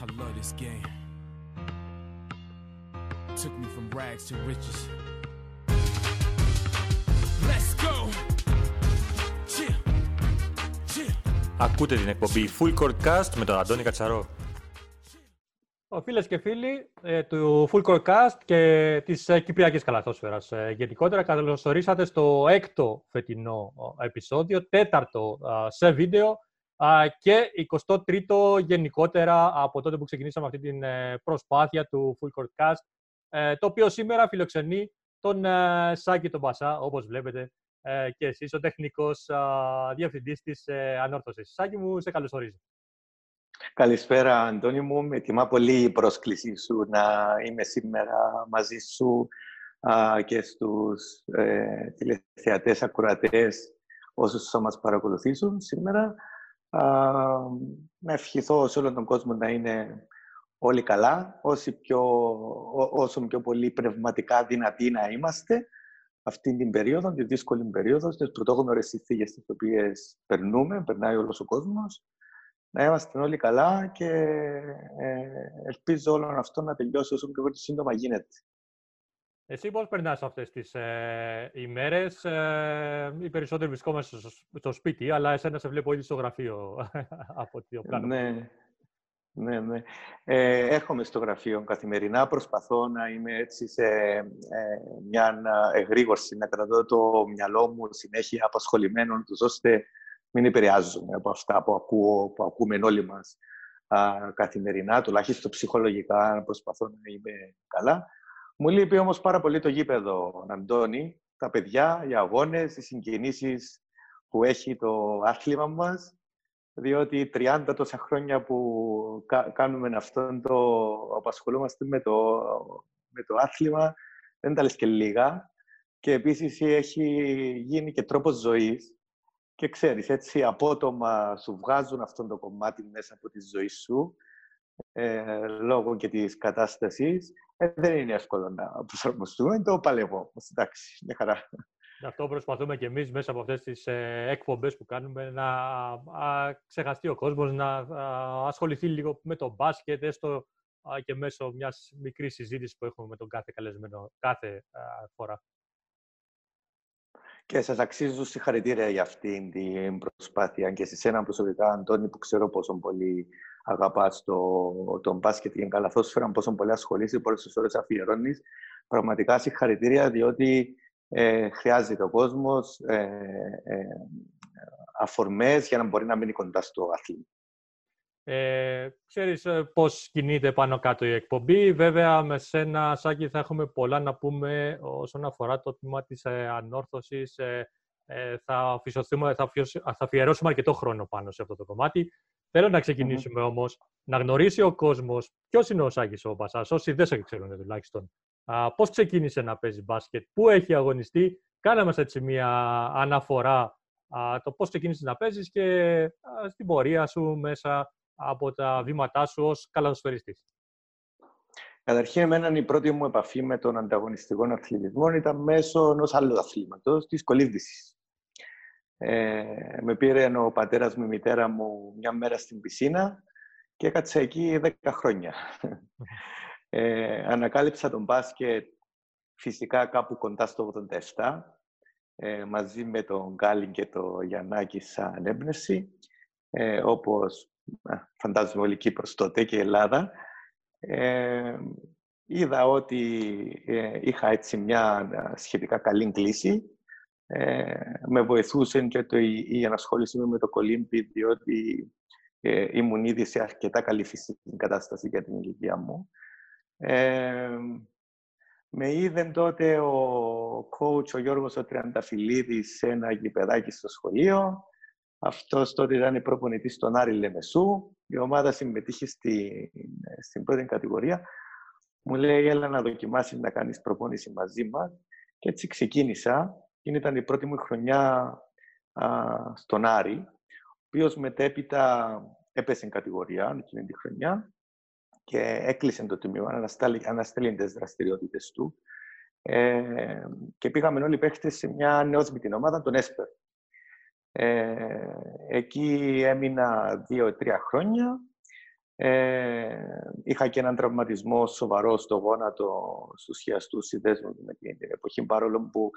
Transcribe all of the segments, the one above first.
I love this game. Took me from rags to riches. Let's go. Chill. Chill. Ακούτε την εκπομπή Full Court Cast με τον Αντώνη Κατσαρό. Φίλες και φίλοι ε, του Full Court Cast και της ε, Κυπριακής Καλαθόσφαιρας. Ε, γενικότερα, καλωσορίσατε στο έκτο φετινό ε, επεισόδιο, τέταρτο ε, σε βίντεο ε, και 23ο γενικότερα από τότε που ξεκινήσαμε αυτή την ε, προσπάθεια του Full Court Cast, ε, το οποίο σήμερα φιλοξενεί τον ε, Σάκη τον Μπασά, όπως βλέπετε ε, και εσείς, ο τεχνικός ε, διευθυντής της ε, Ανόρθωσης. Σάκη μου, σε καλωσορίζω. Καλησπέρα, Αντώνη μου. Με τιμά πολύ η πρόσκλησή σου να είμαι σήμερα μαζί σου α, και στους ε, τηλεθεατές, ακροατές, όσους θα μας παρακολουθήσουν σήμερα. Α, να ευχηθώ σε όλον τον κόσμο να είναι όλοι καλά, όσοι πιο, ό, όσο πιο πολύ πνευματικά δυνατοί να είμαστε αυτή την περίοδο, τη δύσκολη περίοδο, τις πρωτόγνωρες συνθήκες τις οποίες περνούμε, περνάει όλος ο κόσμος να είμαστε όλοι καλά και ε, ελπίζω όλο αυτό να τελειώσει όσο πιο σύντομα γίνεται. Εσύ πώς περνάς αυτές τις ε, ημέρες. Ε, οι περισσότεροι βρισκόμαστε στο, στο, σπίτι, αλλά εσένα σε βλέπω ήδη στο γραφείο από ό,τι πλάνο. Ναι, ναι, ναι. Ε, έρχομαι στο γραφείο καθημερινά. Προσπαθώ να είμαι έτσι σε ε, μια εγρήγορση, να κρατώ το μυαλό μου συνέχεια απασχολημένο, ώστε μην επηρεάζομαι από αυτά που ακούω, που ακούμε όλοι μας α, καθημερινά, τουλάχιστον ψυχολογικά, να προσπαθώ να είμαι καλά. Μου λείπει όμως πάρα πολύ το γήπεδο, Αντώνη, τα παιδιά, οι αγώνες, οι συγκινήσεις που έχει το άθλημα μας, διότι 30 τόσα χρόνια που κάνουμε αυτόν το, απασχολούμαστε με το, με το άθλημα, δεν τα λες και λίγα. Και επίσης έχει γίνει και τρόπος ζωής και ξέρεις, έτσι απότομα σου βγάζουν αυτό το κομμάτι μέσα από τη ζωή σου, ε, λόγω και της κατάστασης. Ε, δεν είναι εύκολο να προσαρμοστούμε, το παλεύω. Εντάξει, μια χαρά. Αυτό προσπαθούμε και εμείς μέσα από αυτές τις ε, εκπομπές που κάνουμε να α, ξεχαστεί ο κόσμος, να α, ασχοληθεί λίγο με το μπάσκετ, έστω και μέσω μιας μικρής συζήτησης που έχουμε με τον κάθε καλεσμένο κάθε φορά. Και σας αξίζω συγχαρητήρια για αυτή την προσπάθεια και σε σένα προσωπικά, Αντώνη, που ξέρω πόσο πολύ αγαπάς το, τον μπάσκετ και την καλαθόσφαιρα, πόσο πολύ ασχολείσαι, πόσες ώρες αφιερώνεις. Πραγματικά συγχαρητήρια, διότι ε, χρειάζεται ο κόσμος ε, ε, αφορμές για να μπορεί να μείνει κοντά στο άθλημα. Ε, ξέρεις ε, πώς κινείται πάνω κάτω η εκπομπή. Βέβαια, με σένα, Σάκη, θα έχουμε πολλά να πούμε όσον αφορά το τμήμα της ε, ανόρθωσης. Ε, ε, θα, θα, θα αφιερώσουμε αρκετό χρόνο πάνω σε αυτό το κομμάτι. Θέλω να ξεκινήσουμε mm-hmm. όμως, να γνωρίσει ο κόσμος ποιος είναι ο Σάκης ο Μπασάς, όσοι δεν σε ξέρουν τουλάχιστον. Α, πώς ξεκίνησε να παίζει μπάσκετ, πού έχει αγωνιστεί. Κάνε μας έτσι μια αναφορά α, το πώς ξεκίνησες να παίζεις και α, στην πορεία σου μέσα από τα βήματά σου ως καλαδοσφαιριστής. Καταρχήν, εμένα η πρώτη μου επαφή με τον ανταγωνιστικό αθλητισμό ήταν μέσω ενός άλλου αθλήματος, της κολύμβησης. Ε, με πήρε ο πατέρας μου, η μητέρα μου, μια μέρα στην πισίνα και έκατσα εκεί 10 χρόνια. Ε, ανακάλυψα τον μπάσκετ φυσικά κάπου κοντά στο 87, ε, μαζί με τον Γκάλιν και τον Γιαννάκη σαν έμπνευση, ε, όπως φαντάζομαι όλη Κύπρος τότε και η Ελλάδα, ε, είδα ότι ε, είχα έτσι μια σχετικά καλή κλίση. Ε, με βοηθούσε και το, η, η ανασχόληση με το κολύμπι, διότι ε, ήμουν ήδη σε αρκετά καλή φυσική κατάσταση για την ηλικία μου. Ε, με είδε τότε ο coach, ο Γιώργος ο Τριανταφυλλίδης, σε ένα γηπεδάκι στο σχολείο αυτός τότε ήταν προπονητής στον Άρη Λεμεσού. Η ομάδα συμμετείχε στη, στην πρώτη κατηγορία. Μου λέει, έλα να δοκιμάσεις να κάνεις προπόνηση μαζί μας. Και έτσι ξεκίνησα. Είναι ήταν η πρώτη μου χρονιά α, στον Άρη, ο οποίος μετέπειτα έπεσε κατηγορία εκείνη τη χρονιά και έκλεισε το τμήμα, αναστέλει τις δραστηριότητες του. Ε, και πήγαμε όλοι οι παίχτες σε μια νεόσμητη ομάδα, τον Έσπερ. Ε, εκεί έμεινα δύο-τρία χρόνια Ε, είχα και έναν τραυματισμό σοβαρό στο γόνατο στους χιαστούς συνδέσμους με την εποχή, παρόλο που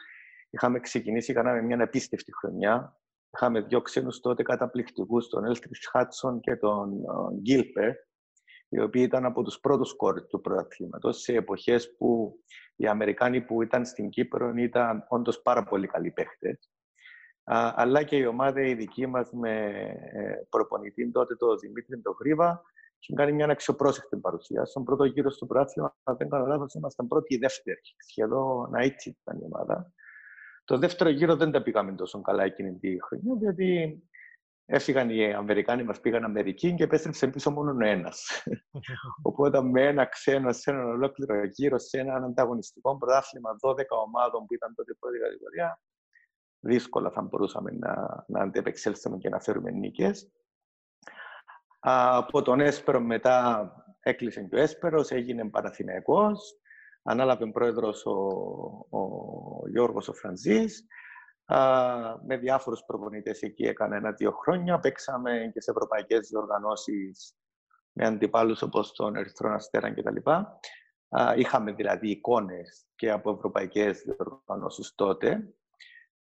είχαμε ξεκινήσει, κάναμε μια απίστευτη χρονιά. Είχαμε δύο ξένους τότε καταπληκτικούς, τον Έλτρις Χάτσον και τον Γκίλπερ, οι οποίοι ήταν από τους πρώτους κόρες του πρωταθλήματος σε εποχές που οι Αμερικάνοι που ήταν στην Κύπρο ήταν όντως πάρα πολύ καλοί παίχτες. αλλά και η ομάδα η δική μας με ε, προπονητή τότε το Δημήτρη τον Γρήβα είχε κάνει μια αξιοπρόσεκτη παρουσία. Στον πρώτο γύρο στο πρωτάθλημα, αν δεν κάνω λάθος, ήμασταν πρώτη ή δεύτερη. Σχεδόν έτσι ήταν η ομάδα. Το δεύτερο γύρο δεν τα πήγαμε τόσο καλά εκείνη τη χρονιά, διότι Έφυγαν οι Αμερικάνοι, μας πήγαν Αμερική και επέστρεψε πίσω μόνο ένας. Οπότε με ένα ξένο σε έναν ολόκληρο γύρο, σε έναν ανταγωνιστικό πρωτάθλημα 12 ομάδων που ήταν τότε πρώτη κατηγορία, δύσκολα θα μπορούσαμε να, να αντεπεξέλθουμε και να φέρουμε νίκες. Από τον Έσπερο μετά έκλεισε και ο Έσπερος, έγινε Παναθηναϊκός, ανάλαβε πρόεδρος ο, ο Γιώργος ο Φρανζής, με διάφορους προπονητές εκεί έκανα ένα-δύο χρόνια. Παίξαμε και σε ευρωπαϊκές διοργανώσεις με αντιπάλους όπως τον Ερυθρό Αστέρα κτλ. Είχαμε δηλαδή εικόνες και από ευρωπαϊκές διοργανώσεις τότε.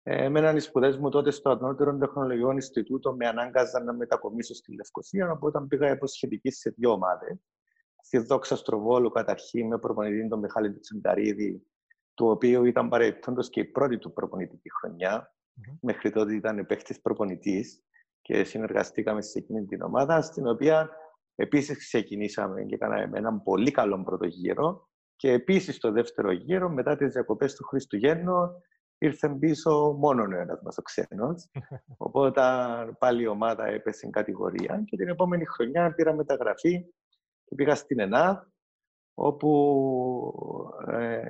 Ε, με έναν σπουδές μου τότε στο Ανώτερο Τεχνολογιών Ινστιτούτο με ανάγκαζαν να μετακομίσω στη Λευκοσία, οπότε πήγα υποσχετική σε δύο ομάδες. Στη Δόξα Στροβόλου καταρχήν με προπονητή τον Μιχάλη Τσενταρίδη του οποίου ήταν παρεμπιπτόντως και η πρώτη του προπονητική χρονιά. Mm-hmm. Μέχρι τότε ήταν παίχτης προπονητής και συνεργαστήκαμε σε εκείνη την ομάδα, στην οποία επίσης ξεκινήσαμε και κάναμε έναν πολύ καλό πρώτο γύρο και επίσης το δεύτερο γύρο, μετά τις διακοπές του Χριστουγέννου, ήρθε πίσω μόνο ο ένας μας ο ξένος. Οπότε πάλι η ομάδα έπεσε στην κατηγορία και την επόμενη χρονιά πήρα μεταγραφή και πήγα στην ΕΝΑΔ όπου ε,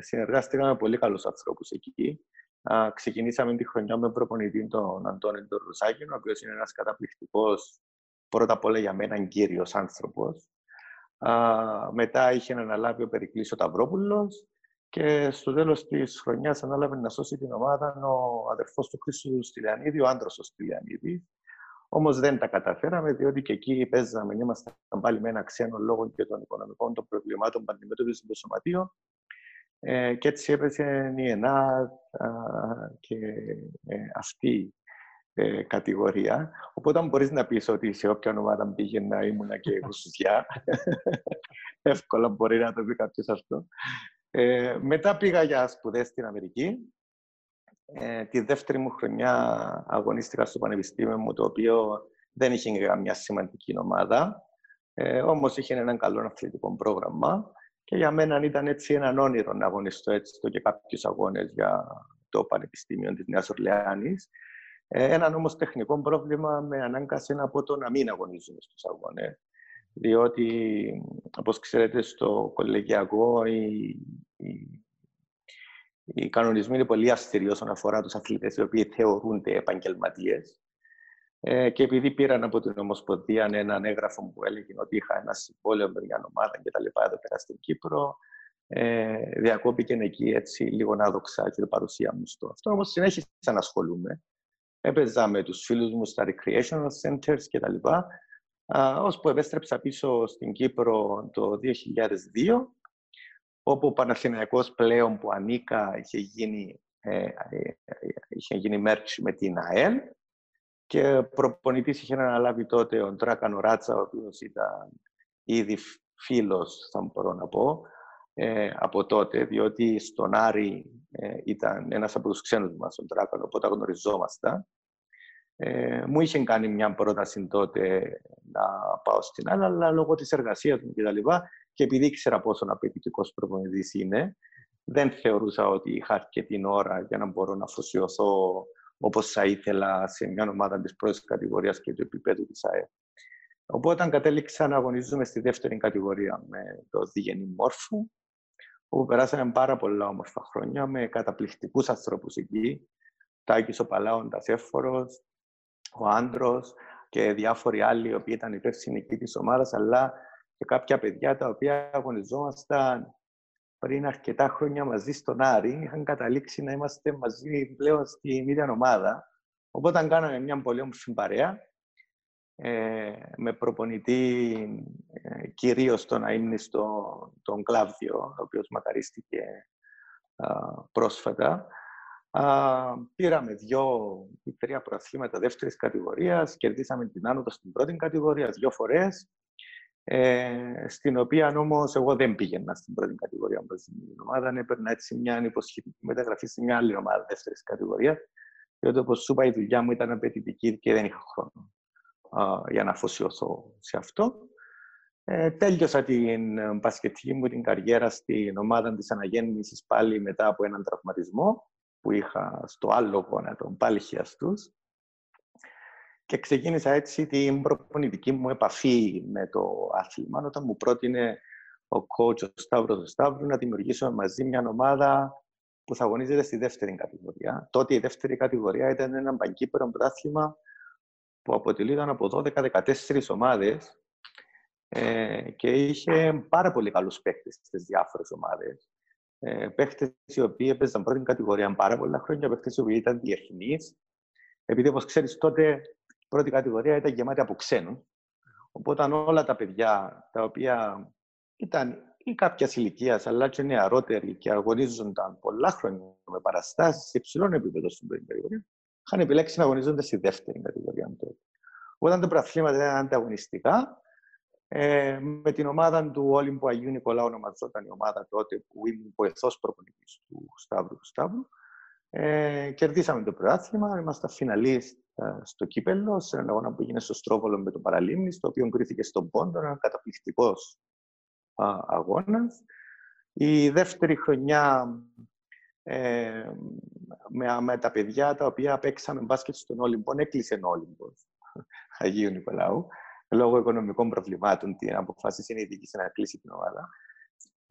συνεργάστηκα με πολύ καλούς ανθρώπους εκεί. Α, ξεκινήσαμε τη χρονιά με προπονητή τον Αντώνη τον Ρουσάκη, ο οποίος είναι ένας καταπληκτικός, πρώτα απ' όλα για μένα, κύριος άνθρωπος. Α, μετά είχε αναλάβει ο Περικλής ο Ταυρόπουλος και στο τέλος της χρονιάς ανάλαβε να σώσει την ομάδα ο αδερφός του Χρήστου Στυλιανίδη, ο άντρας του Στυλιανίδης, Όμως δεν τα καταφέραμε, διότι και εκεί παίζαμε, ήμασταν πάλι με ένα ξένο λόγο και των οικονομικών των προβλημάτων που αντιμετώπιζε το σωματείο. Ε, και έτσι έπεσε η ΕΝΑ και ε, αυτή ε, κατηγορία. Οπότε μπορείς να πεις ότι σε όποια ομάδα πήγαινα ήμουνα και γουσουζιά. Εύκολα μπορεί να το πει κάποιος αυτό. Ε, μετά πήγα για σπουδές στην Αμερική ε, τη δεύτερη μου χρονιά αγωνίστηκα στο Πανεπιστήμιο μου, το οποίο δεν είχε καμιά σημαντική ομάδα, ε, όμως είχε έναν καλό αθλητικό πρόγραμμα και για μένα ήταν έτσι έναν όνειρο να αγωνιστώ έτσι το και κάποιους αγώνες για το Πανεπιστήμιο της Νέας Ορλεάνης. Ε, έναν όμως τεχνικό πρόβλημα με ανάγκασε να πω το να μην αγωνίζουμε στους αγώνες. Διότι, όπως ξέρετε, στο κολεγιακό η, η οι κανονισμοί είναι πολύ αυστηροί όσον αφορά τους αθλητές, οι οποίοι θεωρούνται επαγγελματίες. Ε, και επειδή πήραν από την Ομοσπονδία έναν έγγραφο που έλεγε ότι είχα ένα συμβόλαιο με μια ομάδα και τα λοιπά εδώ πέρα στην Κύπρο, ε, διακόπηκε εκεί έτσι λίγο να δοξά και την παρουσία μου στο αυτό. Όμως συνέχισα να ασχολούμαι. Έπαιζα με τους φίλους μου στα recreational centers και τα λοιπά, ώσπου επέστρεψα πίσω στην Κύπρο το 2002 όπου ο Παναθηναϊκός πλέον που ανήκα είχε γίνει, ε, ε, είχε γίνει merch με την ΑΕΛ και προπονητής είχε αναλάβει τότε ο Ντράκανο Ράτσα, ο οποίος ήταν ήδη φίλος, θα μπορώ να πω, ε, από τότε, διότι στον Άρη ε, ήταν ένας από τους ξένους μας, ο Ντράκανο, οπότε γνωριζόμασταν. Ε, μου είχε κάνει μια πρόταση τότε να πάω στην άλλη, αλλά λόγω της εργασίας μου κτλ και επειδή ήξερα πόσο απαιτητικός προπονητής είναι, δεν θεωρούσα ότι είχα αρκετή ώρα για να μπορώ να αφοσιωθώ όπως θα ήθελα σε μια ομάδα της πρώτης κατηγορίας και του επίπεδου της ΑΕΠ. Οπότε κατέληξα να αγωνίζουμε στη δεύτερη κατηγορία με το Διγενή Μόρφου, όπου περάσαμε πάρα πολλά όμορφα χρόνια με καταπληκτικούς ανθρώπους εκεί. Τάκης ο Παλάων Τασέφορος, ο Άντρος και διάφοροι άλλοι οι οποίοι ήταν υπεύθυνοι εκεί της ομάδας, αλλά και κάποια παιδιά τα οποία αγωνιζόμασταν πριν αρκετά χρόνια μαζί στον Άρη, είχαν καταλήξει να είμαστε μαζί πλέον στην ίδια ομάδα. Οπότε κάναμε μια πολύ όμορφη παρέα ε, με προπονητή ε, κυρίως τον αείμνηστο τον Κλάβδιο, ο οποίος μακαρίστηκε πρόσφατα. Α, πήραμε δύο ή τρία προαθλήματα δεύτερης κατηγορίας, κερδίσαμε την άνοδο στην πρώτη κατηγορία δύο φορές, ε, στην οποία όμως εγώ δεν πήγαινα στην πρώτη κατηγορία μαζί με την ομάδα. Έπαιρνα έτσι μια υποσχετική μεταγραφή σε μια άλλη ομάδα δεύτερης κατηγορίας. Διότι, όπως σου είπα, η δουλειά μου ήταν απαιτητική και δεν είχα χρόνο για να αφοσιωθώ σε αυτό. Ε, τέλειωσα την ε, μπασκετική μου την καριέρα στην ομάδα της αναγέννησης πάλι μετά από έναν τραυματισμό που είχα στο άλλο γόνατο, πάλι χιαστούς. Και ξεκίνησα έτσι την προπονητική μου επαφή με το άθλημα, όταν μου πρότεινε ο coach ο Σταύρος Σταύρου να δημιουργήσουμε μαζί μια ομάδα που θα αγωνίζεται στη δεύτερη κατηγορία. Τότε η δεύτερη κατηγορία ήταν ένα παγκύπερο πρωτάθλημα που αποτελείται από 12-14 ομάδες ε, και είχε πάρα πολύ καλούς παίκτες στις διάφορες ομάδες. Ε, παίκτες οι οποίοι έπαιζαν πρώτη κατηγορία πάρα πολλά χρόνια, παίκτες οι οποίοι ήταν διεθνείς. Επειδή, όπως ξέρεις, τότε η πρώτη κατηγορία ήταν γεμάτη από ξένους. Οπότε όλα τα παιδιά τα οποία ήταν ή κάποια ηλικία, αλλά και νεαρότεροι και αγωνίζονταν πολλά χρόνια με παραστάσεις σε υψηλό επίπεδο στην πρώτη κατηγορία, είχαν επιλέξει να αγωνίζονται στη δεύτερη κατηγορία τότε. Όταν τα πρωταθλήματα ήταν ανταγωνιστικά, ε, με την ομάδα του Όλυμπου Αγίου Νικολάου ονομαζόταν η ομάδα τότε που ήμουν βοηθό προπονητής του Σταύρου του Σταύρου. Ε, κερδίσαμε το πρωτάθλημα, ήμασταν φιναλίστ ε, στο κύπελο, σε έναν αγώνα που έγινε στο Στρόβολο με τον Παραλίμνης, στο οποίο κρίθηκε στον Πόντο, ένα καταπληκτικό αγώνας. Η δεύτερη χρονιά ε, με, με, τα παιδιά τα οποία παίξαμε μπάσκετ στον Όλυμπο, έκλεισε ο Όλυμπος Αγίου Νικολάου λόγω οικονομικών προβλημάτων την αποφάσισε η διοίκηση να κλείσει την ομάδα.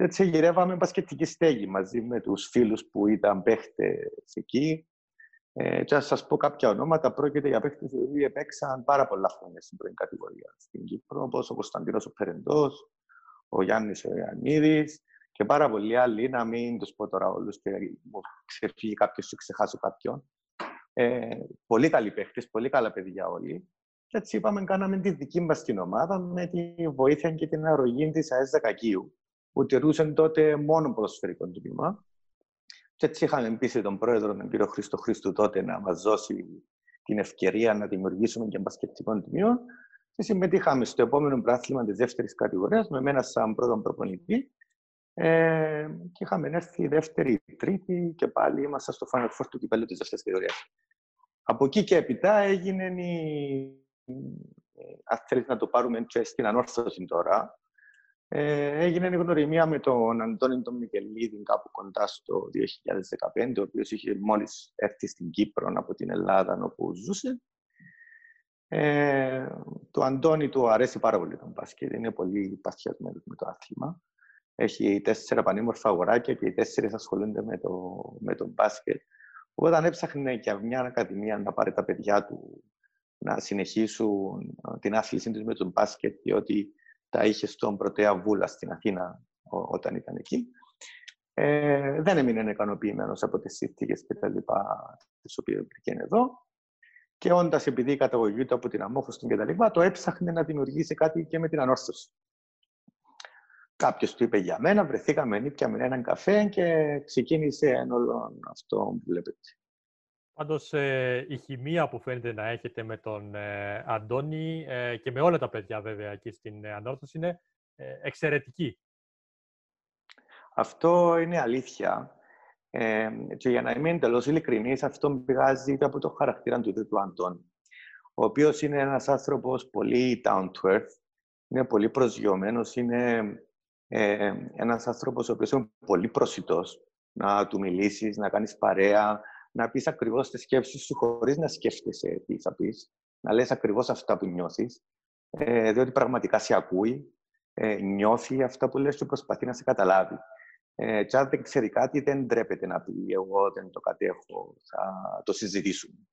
Έτσι γυρεύαμε μπασκετική στέγη μαζί με τους φίλους που ήταν παίχτες εκεί. Ε, και να σας πω κάποια ονόματα, πρόκειται για παίχτες που έπαιξαν πάρα πολλά χρόνια στην πρώτη κατηγορία στην Κύπρο, όπως ο Κωνσταντίνος ο Φερεντός, ο Γιάννης ο Ιαννίδης και πάρα πολλοί άλλοι, να μην τους πω τώρα όλους και μου ξεφύγει κάποιος και ξεχάσω κάποιον. Ε, πολύ καλοί παίχτες, πολύ καλά παιδιά όλοι. Και έτσι είπαμε, κάναμε τη δική μας την ομάδα με τη βοήθεια και την αρρωγή της ΑΕΣ Δεκακίου, που τηρούσε τότε μόνο ποδοσφαιρικό τμήμα. Και έτσι είχαμε πείσει τον πρόεδρο, τον κύριο Χρήστο Χρήστου, τότε να μας δώσει την ευκαιρία να δημιουργήσουμε και μπασκετικό τμήμα. Και συμμετείχαμε στο επόμενο πράθλημα της δεύτερης κατηγορίας, με μένα σαν πρώτον προπονητή. Ε, και είχαμε έρθει η δεύτερη, η τρίτη και πάλι ήμασταν στο Final Four του κυπέλου της δεύτερης κατηγορίας. Από εκεί και έπειτα έγινε η αν θέλεις να το πάρουμε και στην ανόρθωση τώρα, ε, έγινε η γνωριμία με τον Αντώνη τον Μικελίδη κάπου κοντά στο 2015, ο οποίος είχε μόλις έρθει στην Κύπρο από την Ελλάδα όπου ζούσε. Ε, το Αντώνη του αρέσει πάρα πολύ τον μπάσκετ, είναι πολύ παθιασμένος με το άθλημα. Έχει τέσσερα πανέμορφα αγοράκια και οι τέσσερις ασχολούνται με το, με τον μπάσκετ. Όταν έψαχνε για μια ακαδημία να πάρει τα παιδιά του να συνεχίσουν την άθλησή τους με τον μπάσκετ, διότι τα είχε στον Πρωτέα Βούλα στην Αθήνα όταν ήταν εκεί. Ε, δεν έμεινε ικανοποιημένο από τις συνθήκες και τα λοιπά, τις οποίες πήγαινε εδώ. Και όντας επειδή καταγωγείται από την αμόχωστη και τα λοιπά, το έψαχνε να δημιουργήσει κάτι και με την ανόρθωση. Κάποιος του είπε για μένα, βρεθήκαμε νύχια με έναν καφέ και ξεκίνησε όλο αυτό που βλέπετε. Πάντως, ε, η χημεία που φαίνεται να έχετε με τον ε, Αντώνη ε, και με όλα τα παιδιά βέβαια εκεί στην ε, Ανόρθωση είναι εξαιρετική. Αυτό είναι αλήθεια. και για να είμαι εντελώς ειλικρινής, αυτό πηγάζει από το χαρακτήρα του ίδιου του Αντώνη. Ο οποίος είναι ένας άνθρωπος πολύ down to earth, είναι πολύ προσγειωμένος, είναι ε, ένας άνθρωπος ο οποίος είναι πολύ προσιτός να του μιλήσεις, να κάνεις παρέα, να πεις ακριβώς τις σκέψεις σου χωρίς να σκέφτεσαι τι θα πεις, να λες ακριβώς αυτά που νιώθεις, ε, διότι πραγματικά σε ακούει, ε, νιώθει αυτά που λες και προσπαθεί να σε καταλάβει. Ε, και αν δεν ξέρει κάτι, δεν ντρέπεται να πει «εγώ δεν το κατέχω, θα το συζητήσουμε».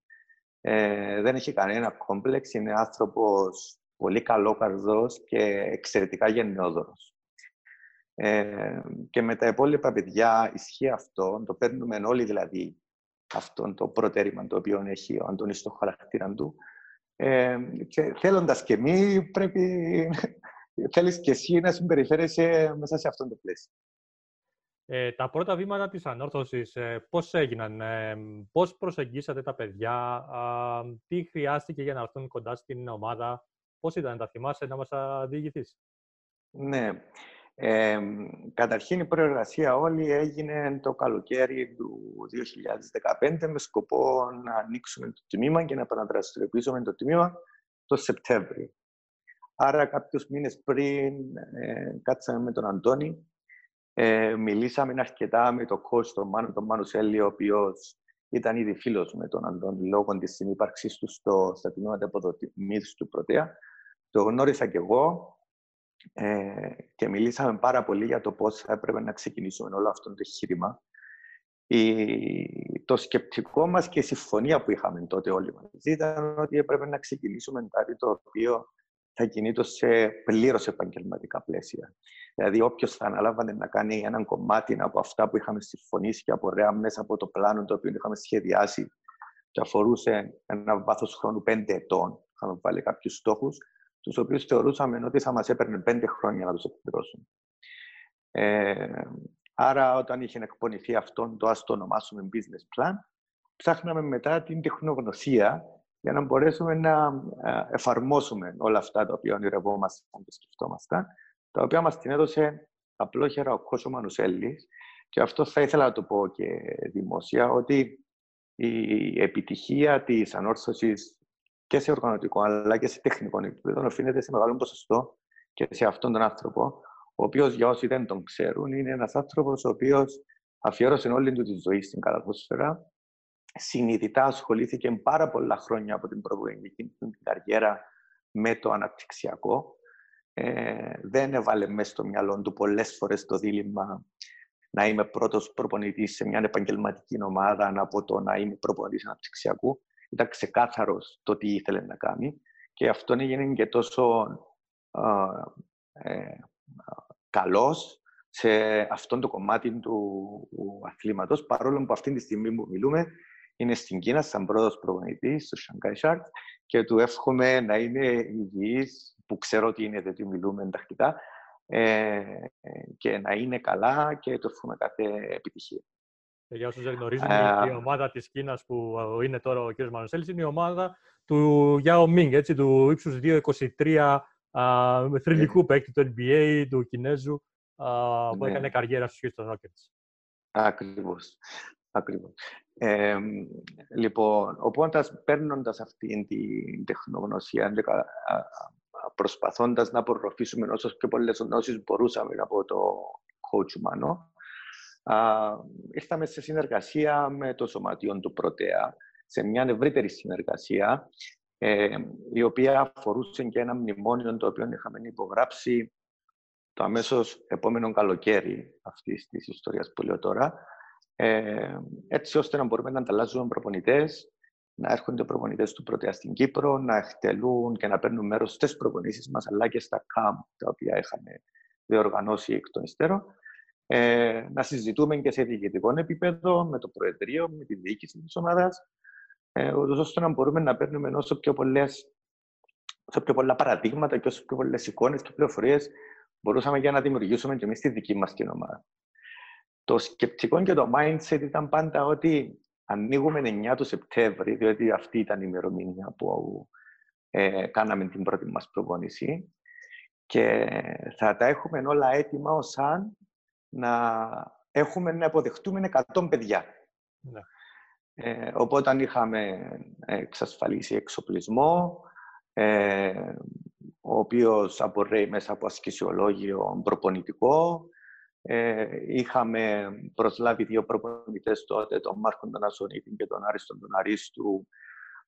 Ε, δεν έχει κανένα κόμπλεξ, είναι άνθρωπος πολύ καλό καρδός και εξαιρετικά γενναιόδωρος. Ε, και με τα υπόλοιπα παιδιά ισχύει αυτό, το παίρνουμε όλοι δηλαδή αυτό το προτέρημα το οποίο έχει ο Αντώνης στο χαρακτήρα του. Ε, και θέλοντας και μη, πρέπει, θέλεις και εσύ να συμπεριφέρεσαι μέσα σε αυτό το πλαίσιο. Ε, τα πρώτα βήματα της ανόρθωσης, ε, πώς έγιναν, ε, πώς προσεγγίσατε τα παιδιά, α, τι χρειάστηκε για να έρθουν κοντά στην ομάδα, πώς ήταν, τα θυμάσαι να μας διηγηθείς; Ναι. Ε, καταρχήν η προεργασία όλη έγινε το καλοκαίρι του 2015 με σκοπό να ανοίξουμε το τμήμα και να επαναδραστηριοποιήσουμε το τμήμα το Σεπτέμβριο. Άρα κάποιους μήνες πριν ε, κάτσαμε με τον Αντώνη, ε, μιλήσαμε αρκετά με τον coach τον Μάνο, τον Μάνος Σέλη, ο οποίος ήταν ήδη φίλος με τον Αντώνη λόγω της συνύπαρξής του στο, στα τμήματα αποδοτημής του Πρωτέα. Το γνώρισα κι εγώ ε, και μιλήσαμε πάρα πολύ για το πώς θα έπρεπε να ξεκινήσουμε όλο αυτό το εγχείρημα. Η, το σκεπτικό μας και η συμφωνία που είχαμε τότε όλοι μαζί ήταν ότι έπρεπε να ξεκινήσουμε κάτι το οποίο θα κινείται σε πλήρως επαγγελματικά πλαίσια. Δηλαδή, όποιος θα αναλάβανε να κάνει έναν κομμάτι από αυτά που είχαμε συμφωνήσει και απορρέα μέσα από το πλάνο το οποίο είχαμε σχεδιάσει και αφορούσε ένα βάθος χρόνου πέντε ετών. Είχαμε βάλει κάποιους στόχους, τους οποίους θεωρούσαμε ότι θα μας έπαιρνε πέντε χρόνια να τους εκπληρώσουμε. Ε, άρα, όταν είχε εκπονηθεί αυτό, το ας το ονομάσουμε business plan, ψάχναμε μετά την τεχνογνωσία για να μπορέσουμε να ε, εφαρμόσουμε όλα αυτά τα οποία ονειρευόμασταν και σκεφτόμασταν, τα οποία μας την έδωσε απλόχερα ο Κώσος Μανουσέλης. Και αυτό θα ήθελα να το πω και δημόσια, ότι η επιτυχία της ανόρθωσης και σε οργανωτικό αλλά και σε τεχνικό επίπεδο οφείλεται σε μεγάλο ποσοστό και σε αυτόν τον άνθρωπο, ο οποίος για όσοι δεν τον ξέρουν, είναι ένας άνθρωπος ο οποίος αφιέρωσε όλη του τη ζωή στην καλαθόσφαιρα. Συνειδητά ασχολήθηκε πάρα πολλά χρόνια από την προηγούμενη του καριέρα με το αναπτυξιακό. Ε, δεν έβαλε μέσα στο μυαλό του πολλές φορές το δίλημα να είμαι πρώτος προπονητής σε μια επαγγελματική ομάδα από το να είμαι προπονητής αναπτυξιακού ήταν ξεκάθαρος το τι ήθελε να κάνει και αυτό έγινε και τόσο ε, καλός σε αυτό το κομμάτι του, του αθλήματος, παρόλο που αυτή τη στιγμή που μιλούμε είναι στην Κίνα, σαν πρώτος προπονητής, στο Shanghai Shark και του εύχομαι να είναι υγιής, που ξέρω ότι είναι, γιατί μιλούμε εντακτικά, ε, και να είναι καλά και του εύχομαι κάθε επιτυχία. Για όσους δεν γνωρίζουν, uh, η ομάδα της Κίνας που είναι τώρα ο κ. Μανουσέλης είναι η ομάδα του Yao Ming, έτσι, του ύψους 2,23 με θρηλυκού παίκτη του NBA, του Κινέζου, uh, που ναι. έκανε καριέρα στους Houston Rockets. Ακριβώς. Ακριβώς. Ε, λοιπόν, οπότε παίρνοντας αυτή την τεχνογνωσία, προσπαθώντας να απορροφήσουμε όσο πιο πολλές γνώσει μπορούσαμε από το coach Μανώ, ήρθαμε σε συνεργασία με το Σωματείο του Πρωτέα, σε μια ευρύτερη συνεργασία, ε, η οποία αφορούσε και ένα μνημόνιο το οποίο είχαμε υπογράψει το αμέσως επόμενο καλοκαίρι αυτής της ιστορίας που λέω τώρα, ε, έτσι ώστε να μπορούμε να ανταλλάζουμε προπονητές, να έρχονται προπονητές του Πρωτέα στην Κύπρο, να εκτελούν και να παίρνουν μέρος στις προπονήσεις μας, αλλά και στα ΚΑΜ, τα οποία είχαμε διοργανώσει εκ των υστέρων ε, να συζητούμε και σε διοικητικό επίπεδο, με το Προεδρείο, με τη διοίκηση της ομάδας, ε, ώστε να μπορούμε να παίρνουμε όσο πιο, πολλές, όσο πιο πολλά παραδείγματα και όσο πιο πολλές εικόνες και πληροφορίες μπορούσαμε για να δημιουργήσουμε και εμείς τη δική μας την ομάδα. Το σκεπτικό και το mindset ήταν πάντα ότι ανοίγουμε 9 του Σεπτέμβρη, διότι αυτή ήταν η ημερομηνία που ε, κάναμε την πρώτη μας προπόνηση και θα τα έχουμε όλα έτοιμα ως αν να έχουμε να αποδεχτούμε 100 παιδιά. Ναι. Ε, οπότε είχαμε εξασφαλίσει εξοπλισμό, ε, ο οποίος απορρέει μέσα από ασκησιολόγιο προπονητικό. Ε, είχαμε προσλάβει δύο προπονητές τότε, τον Μάρκο τον Ασονίτη και τον Άριστον τον Αρίστου,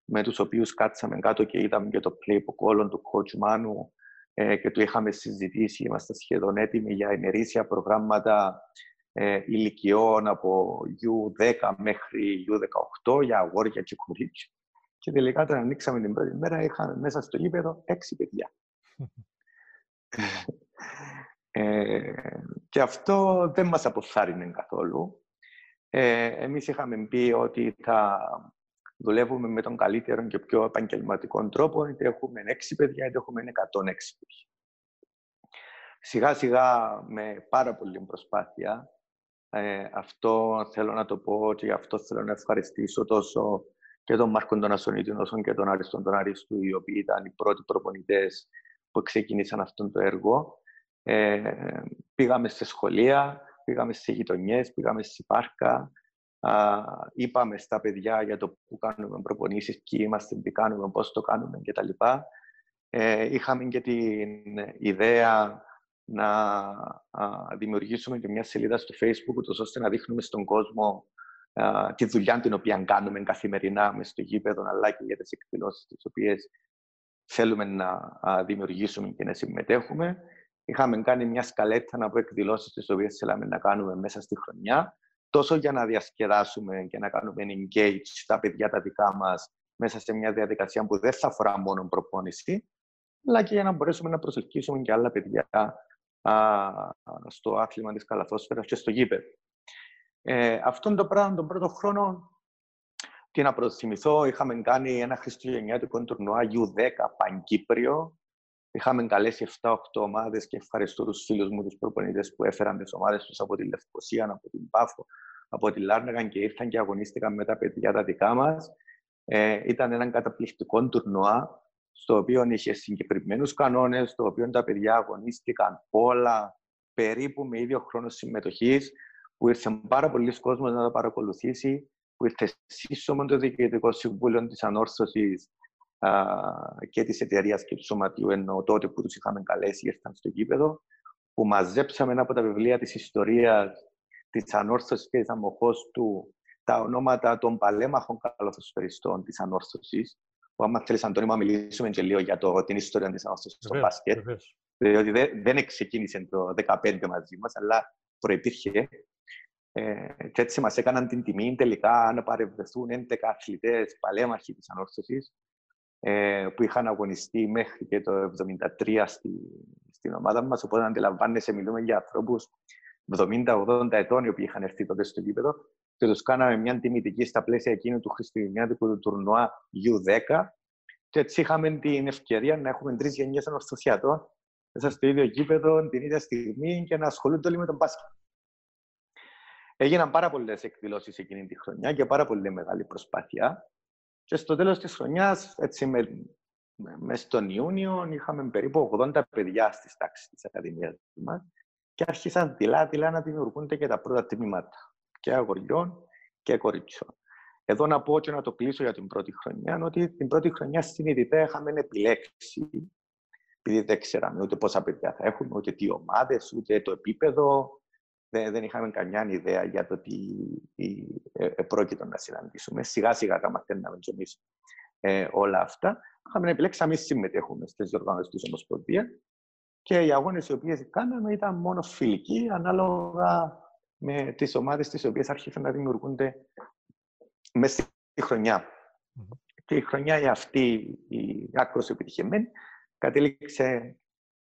με τους οποίους κάτσαμε κάτω και είδαμε και το playbook όλων του coach Μάνου ε, και το είχαμε συζητήσει. Είμαστε σχεδόν έτοιμοι για ημερήσια προγράμματα ε, ηλικιών από U10 μέχρι U18 για αγόρια και κορίτσια. Και τελικά όταν ανοίξαμε την πρώτη μέρα είχαμε μέσα στο γήπεδο έξι παιδιά. ε, και αυτό δεν μας αποθάρρυνε καθόλου. Ε, εμείς είχαμε πει ότι θα δουλεύουμε με τον καλύτερο και πιο επαγγελματικό τρόπο, είτε έχουμε 6 παιδιά, είτε έχουμε 106 παιδιά. Σιγά σιγά με πάρα πολύ προσπάθεια, ε, αυτό θέλω να το πω και γι' αυτό θέλω να ευχαριστήσω τόσο και τον Μάρκο τον Ασονίτη, όσο και τον Άριστον τον Αρίστου, οι οποίοι ήταν οι πρώτοι προπονητές που ξεκίνησαν αυτό το έργο. Ε, πήγαμε σε σχολεία, πήγαμε σε γειτονιές, πήγαμε σε πάρκα, α, είπαμε στα παιδιά για το που κάνουμε προπονήσεις, ποιοι είμαστε, τι κάνουμε, πώς το κάνουμε κτλ. Ε, είχαμε και την ιδέα να α, δημιουργήσουμε και μια σελίδα στο Facebook, ώστε να δείχνουμε στον κόσμο α, τη δουλειά την οποία κάνουμε καθημερινά μες στο γήπεδο, αλλά και για τις εκδηλώσεις τις οποίες θέλουμε να α, δημιουργήσουμε και να συμμετέχουμε. Είχαμε κάνει μια σκαλέτα από εκδηλώσεις τις οποίες θέλαμε να κάνουμε μέσα στη χρονιά, τόσο για να διασκεδάσουμε και να κάνουμε engage τα παιδιά τα δικά μας μέσα σε μια διαδικασία που δεν θα αφορά μόνο προπόνηση, αλλά και για να μπορέσουμε να προσελκύσουμε και άλλα παιδιά α, στο άθλημα της καλαθόσφαιρας και στο γήπεδο. Ε, αυτόν το πράγμα τον πρώτο χρόνο, τι να προθυμηθώ, είχαμε κάνει ένα χριστουγεννιάτικο τουρνουά U10 Παγκύπριο. Είχαμε καλέσει 7-8 ομάδες και ευχαριστώ τους φίλους μου, τους προπονητές που έφεραν τις ομάδες τους από τη Λευκοσία, από την Πάφο, από τη Λάρνεγαν και ήρθαν και αγωνίστηκαν με τα παιδιά τα δικά μας. Ε, ήταν ένα καταπληκτικό τουρνουά στο οποίο είχε συγκεκριμένους κανόνες, στο οποίο τα παιδιά αγωνίστηκαν όλα περίπου με ίδιο χρόνο συμμετοχής, που ήρθε πάρα πολλοί κόσμος να τα παρακολουθήσει, που ήρθε σύσσωμο το Διοικητικό Συμβούλιο της Ανόρθωσης και της εταιρείας και του Σωματείου, ενώ τότε που τους είχαμε καλέσει ήρθαν στο γήπεδο, που μαζέψαμε ένα από τα βιβλία της ιστορίας της Ανόρθωσης και της Αμοχώ του τα ονόματα των παλέμαχων καλοθοσφαιριστών της Ανόρθωσης, που άμα θέλεις, Αντώνη, να μιλήσουμε και λίγο για το, την ιστορία της ανάστασης στο μπάσκετ. Διότι δεν, δεν ξεκίνησε το 2015 μαζί μας, αλλά προϋπήρχε. Ε, και έτσι μας έκαναν την τιμή τελικά να παρευρεθούν 11 αθλητές παλέμαχοι της ανόρθωσης ε, που είχαν αγωνιστεί μέχρι και το 1973 στη, στην ομάδα μας. Οπότε αντιλαμβάνεσαι, μιλούμε για ανθρώπους 70-80 ετών οι οποίοι είχαν έρθει τότε στο γήπεδο και τους κάναμε μια τιμητική στα πλαίσια εκείνου του Χριστουγεννιάτικου τουρνουά U10. Και έτσι είχαμε την ευκαιρία να έχουμε τρεις γενιές ανορθωσιατών μέσα στο ίδιο γήπεδο την ίδια στιγμή και να ασχολούνται όλοι με τον μπάσκετ. Έγιναν πάρα πολλές εκδηλώσεις εκείνη τη χρονιά και πάρα πολύ μεγάλη προσπάθεια. Και στο τέλος της χρονιάς, έτσι με, με στον Ιούνιο, είχαμε περίπου 80 παιδιά στις τάξεις της Ακαδημίας μας και άρχισαν τυλά-τυλά να δημιουργούνται και τα πρώτα τμήματα και αγοριών και κοριτσιών. Εδώ να πω και να το κλείσω για την πρώτη χρονιά, ότι την πρώτη χρονιά συνειδητά είχαμε επιλέξει, επειδή δεν ξέραμε ούτε πόσα παιδιά θα έχουμε, ούτε τι ομάδες, ούτε το επίπεδο. Δεν, δεν είχαμε καμιά ιδέα για το τι ε, ε, πρόκειτο να συναντήσουμε. Σιγά σιγά τα μαθαίναμε κι εμείς ε, όλα αυτά. Είχαμε επιλέξει να μην συμμετέχουμε στις διοργανώσεις της Ομοσπονδίας και οι αγώνες οι οποίες κάναμε ήταν μόνο φιλικοί, ανάλογα με τις ομάδες τις οποίες άρχισαν να δημιουργούνται μέσα στη χρονιά. Και η χρονιά αυτή, η άκρος επιτυχημένη, κατέληξε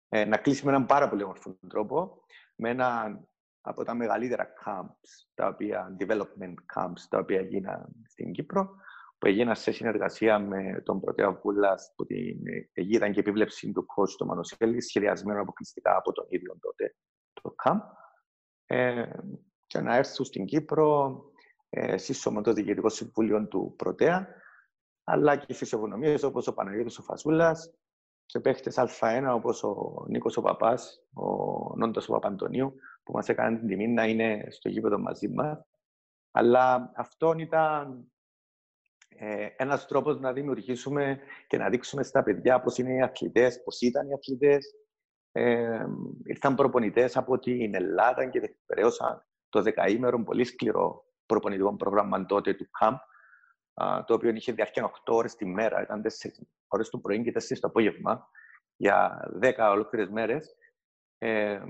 ε, να κλείσει με έναν πάρα πολύ όμορφο τρόπο, με ένα από τα μεγαλύτερα camps, τα οποία, development camps, τα οποία έγιναν στην Κύπρο, που έγιναν σε συνεργασία με τον Πρωτέα Βούλας, που την αιγίδαν και επίβλεψη του κόσμου του Μανωσέλη, σχεδιασμένο αποκλειστικά από τον ίδιο τότε το camp. Ε, και να έρθουν στην Κύπρο ε, σύσσωμα το Διοικητικό Συμβούλιο του Πρωτέα, αλλά και φυσιογνωμίες όπως ο Παναγιώτης ο Φασούλας και παίχτες Α1 όπως ο Νίκος ο Παπάς, ο Νόντος ο Παπαντονίου, που μας έκαναν την τιμή να είναι στο γήπεδο μαζί μας. Αλλά αυτό ήταν ε, ένας τρόπος να δημιουργήσουμε και να δείξουμε στα παιδιά πώς είναι οι αθλητές, πώς ήταν οι αθλητές, ε, ήρθαν προπονητές από την Ελλάδα και διεκπαιρέωσαν το δεκαήμερο πολύ σκληρό προπονητικό πρόγραμμα τότε του ΚΑΜΠ, το οποίο είχε διαρκεία 8 ώρες τη μέρα, ήταν 4 ώρες το πρωί και 4 το απόγευμα, για 10 ολόκληρες μέρες. Ε,